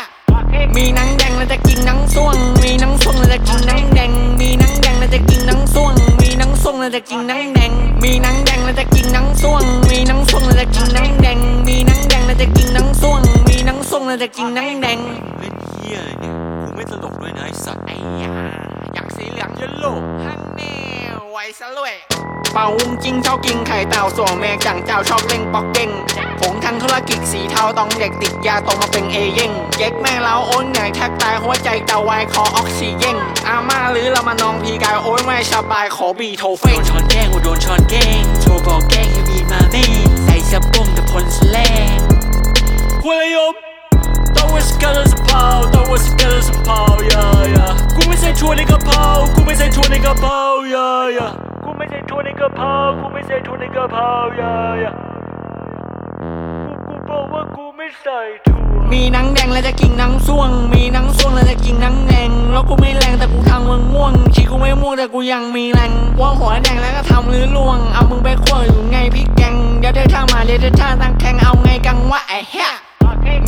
มีนังแดงแล้วจะกินนังส่วง มีนังส่วงแล้วจะกินนังแดง มีนังแดงแล้วจะกินนังส่วง มีนังส่วงแล้วจะกินนังแดง มีนังแดงแล้วจะกินนังส่วง มีนังส่วงแล้วจะกินนังแดง มีนังแดงแล้วจะกินนังส่วง มีนังส่วงแล้วจะกินนังแดง เล่นเฮียอะไรเนี่ยกูไม่ตลกด้วยนะไอสัตว์ไอ้ยาอยากสีเหลืองเยลโล่ฮันแน่ไว้ซะเลยเป่าวุ้งจิ้งชอบกินไข่เต่าส่วนเมฆจังเจ้าชอบเล่งปอกเด้งผงทางธุรกิจสีเทาต้องเด็กติดยาโตมาเป็นเอเย่งเย็กแม่เราโอนเหนื่อยแทบตายหัวใจเต่าวายคอออกซิเจนอาม่าหรือเรามานองพีกายโอ้ยไม่สบายขอบีโทเฟโดงนช้อนแกล้งกูโดนช้อนแกล้งโทรบอกแกล้งให้บีมาแม่ใส่สะโพงแต่พลสแลงคุยยม ต้องว่สกัดสะเพราต้องว่าสกัดสะเพรายายากูไม่ใส่ถั่วในกระเพรากูไม่ใส่ถั่วในกระเพรายายากูไม่ใส่ถั่วในกระเพรากูไม่ใส่ถั่วในกระเพรายายากูกูบอกว่ากูไม่ใส่ถั่วมีหนังแดงแล้วจะกินหนังส่วง มีหนังส่วงแล้วจะกินหนังแดงแล้วกูไม่แรงแต่กูทำมึงม่วงชีกูไม่ม่วงแต่กูยังมีแรงว่าหัวแดงแล้วก็ทำหรือล่วง เอามึงไปขั้วอยู่ไงพี่แกงเดี๋ยวเธอท่ามาเดี๋ยวเธอท่าตั้งแข่งเอาไงกังวะไอ้เหี้ย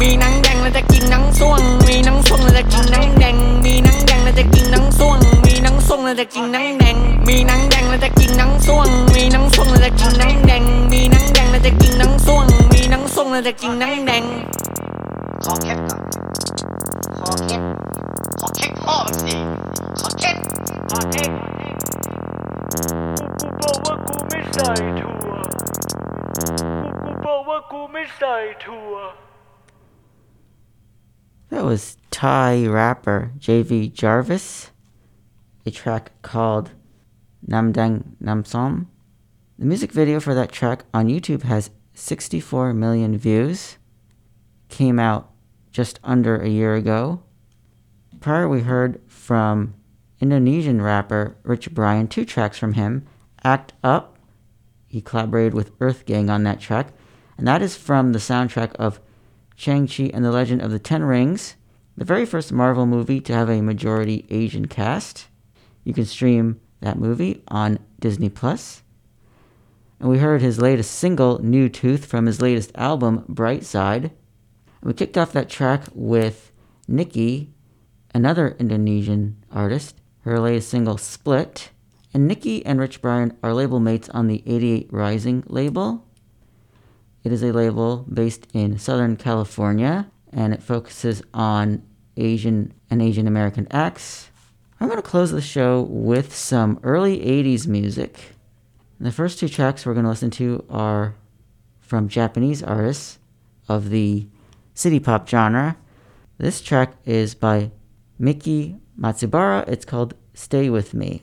มีนังแดงแล้วจะกินนังส่วง มีนังส่วงแล้วจะกินนังแดง มีนังแดงแล้วจะกินนังส่วง มีนังส่วงแล้วจะกินนังแดง มีนังแดงแล้วจะกินนังส่วง มีนังส่วงแล้วจะกินนังแดง มีนังแดงแล้วจะกินนังส่วง มีนังส่วงแล้วจะกินนังแดง ขอแคปก่อนขอแคปขอแคปพ่อมันสิขอแคปขอแคปกูบอกว่ากูไม่ใส่ถั่วกูกูบอกว่ากูไม่ใส่ถั่ว That was Thai rapper JV Jarvis, a track called Namdang Namsom. The music video for that track on YouTube has 64 million views. Came out just under a year ago. Prior, we heard from Indonesian rapper Rich Brian, two tracks from him Act Up. He collaborated with EARTHGANG on that track, and that is from the soundtrack of Shang-Chi and the Legend of the Ten Rings, the very first Marvel movie to have a majority Asian cast. You can stream that movie on Disney Plus. And we heard his latest single, New Tooth, from his latest album, Brightside. And we kicked off that track with NIKI, another Indonesian artist, her latest single, Split. And NIKI and Rich Brian are label mates on the 88rising label. It is a label based in Southern California and it focuses on Asian and Asian American acts. I'm going to close the show with some early 80s music. The first two tracks we're going to listen to are from Japanese artists of the city pop genre. This track is by Miki Matsubara. It's called Stay With Me.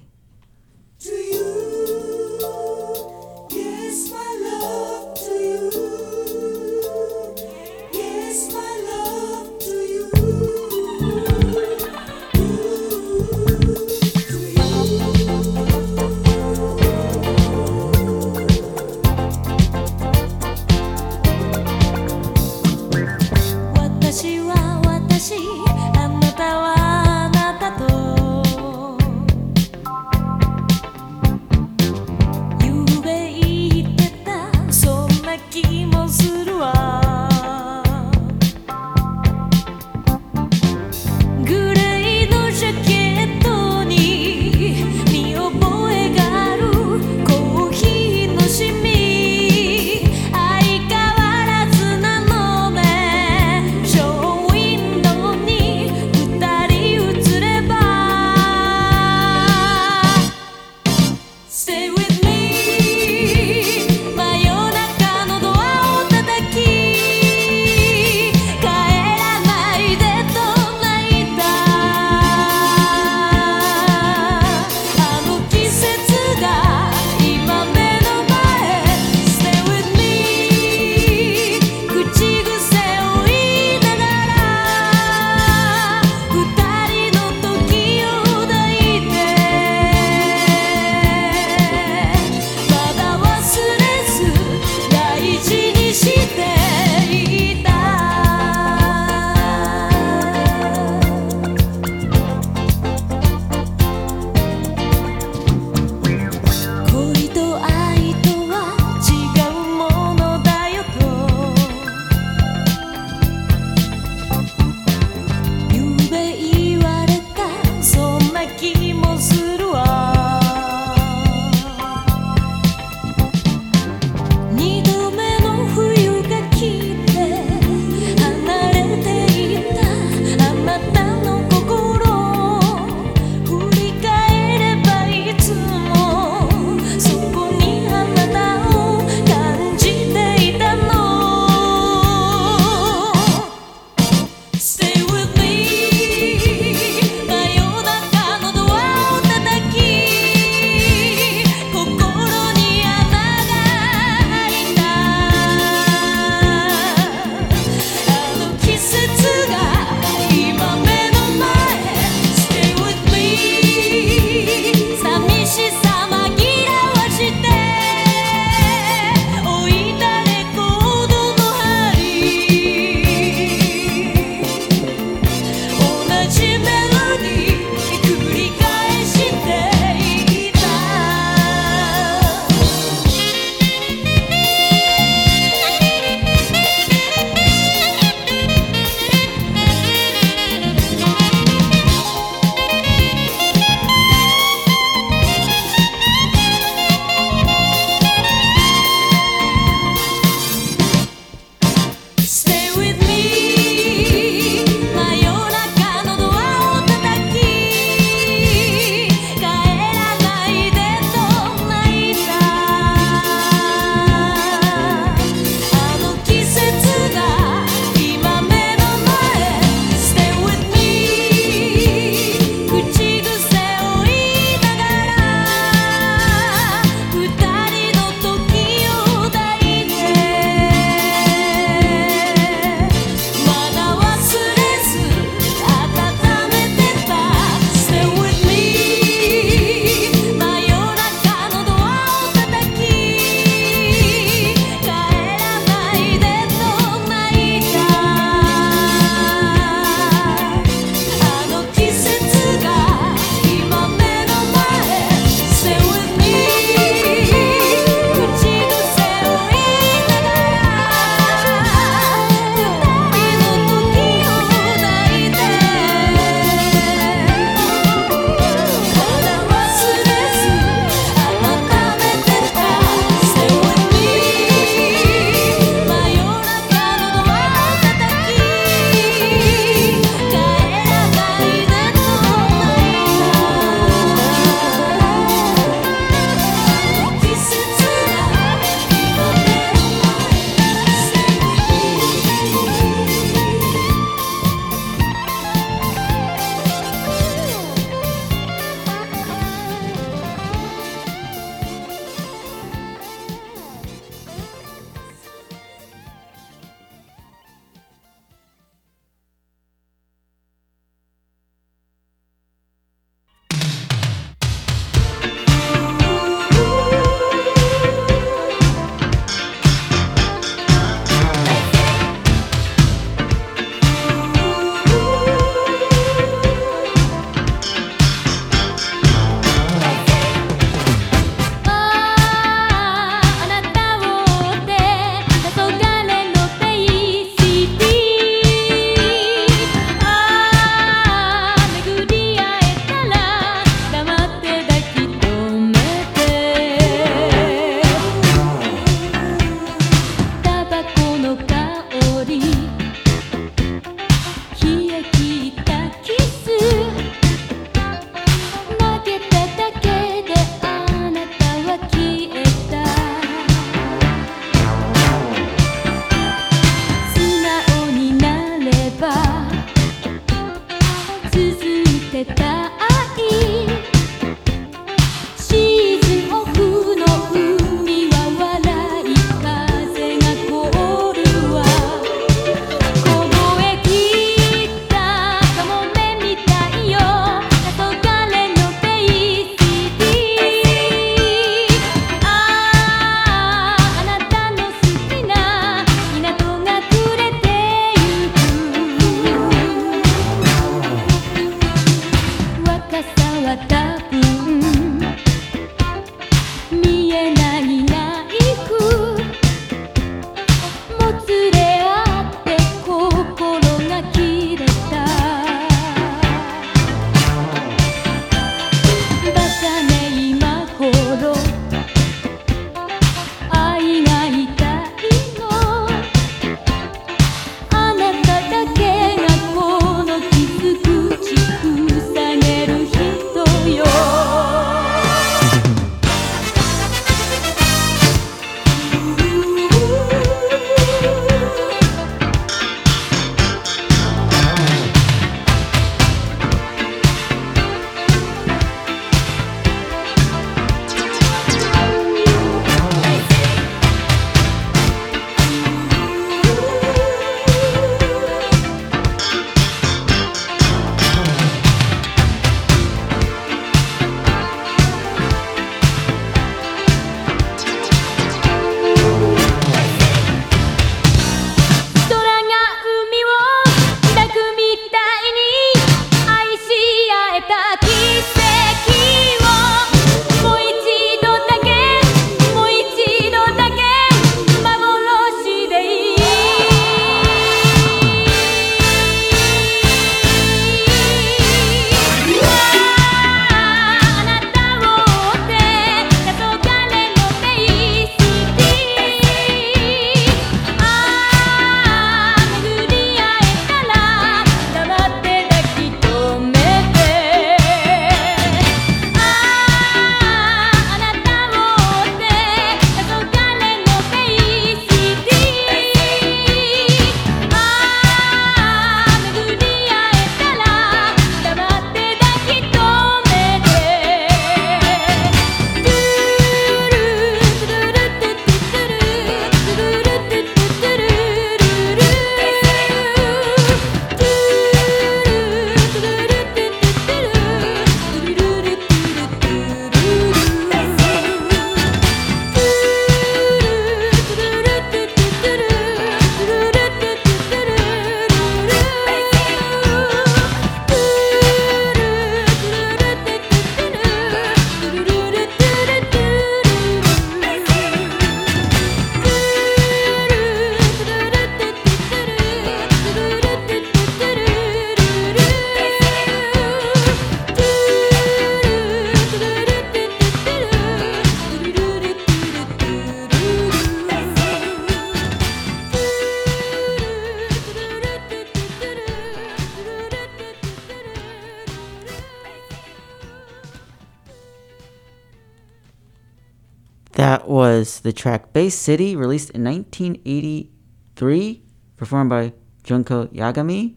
The track Bay City, released in 1983, performed by Junko Yagami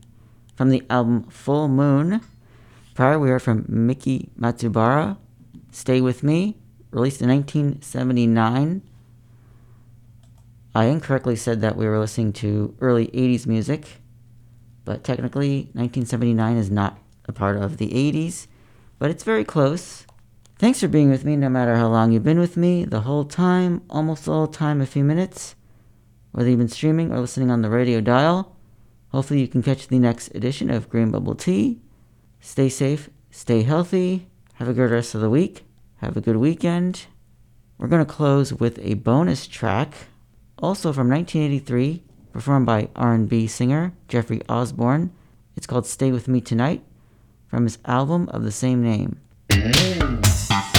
from the album Full Moon. Prior, we heard from Miki Matsubara, Stay With Me, released in 1979. I incorrectly said that we were listening to early 80s music, but technically 1979 is not a part of the 80s, but it's very close. Thanks for being with me no matter how long you've been with me, the whole time, almost the whole time, a few minutes, whether you've been streaming or listening on the radio dial. Hopefully, you can catch the next edition of Green Bubble Tea. Stay safe, stay healthy, have a good rest of the week, have a good weekend. We're going to close with a bonus track, also from 1983, performed by R&B singer Jeffrey Osborne. It's called Stay With Me Tonight, from his album of the same name. Another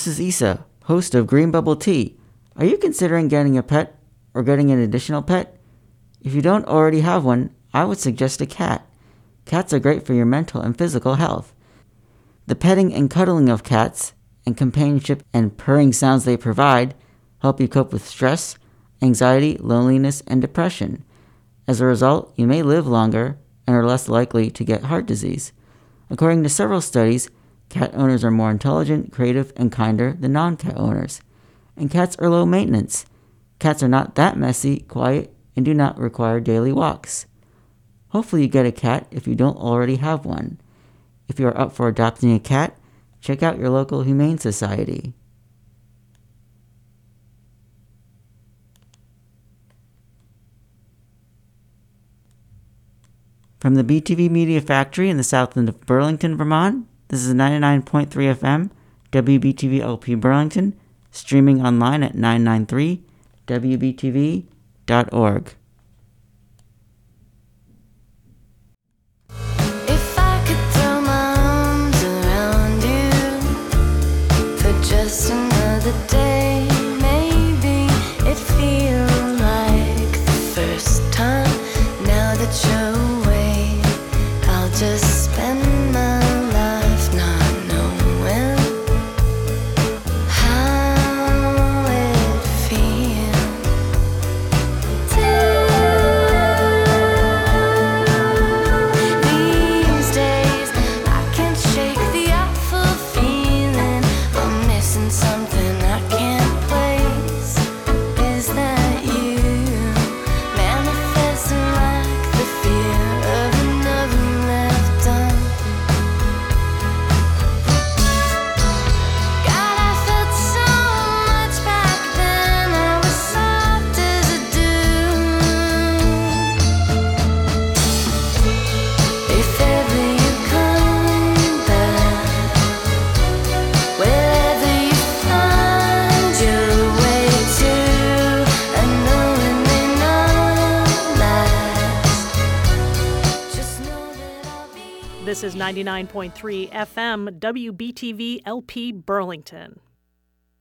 This is Isa, host of Green Bubble Tea. Are you considering getting a pet or getting an additional pet? If you don't already have one, I would suggest a cat. Cats are great for your mental and physical health. The petting and cuddling of cats, and companionship and purring sounds they provide, help you cope with stress, anxiety, loneliness, and depression. As a result, you may live longer and are less likely to get heart disease. According to several studies, Cat owners are more intelligent, creative, and kinder than non cat owners. And cats are low maintenance. Cats are not that messy, quiet, and do not require daily walks. Hopefully, you get a cat if you don't already have one. If you are up for adopting a cat, check out your local Humane Society. From the BTV Media Factory in the south end of Burlington, Vermont, this is 99.3 FM, WBTV LP Burlington, streaming online at 993wbtv.org. 99.3 FM WBTV LP Burlington.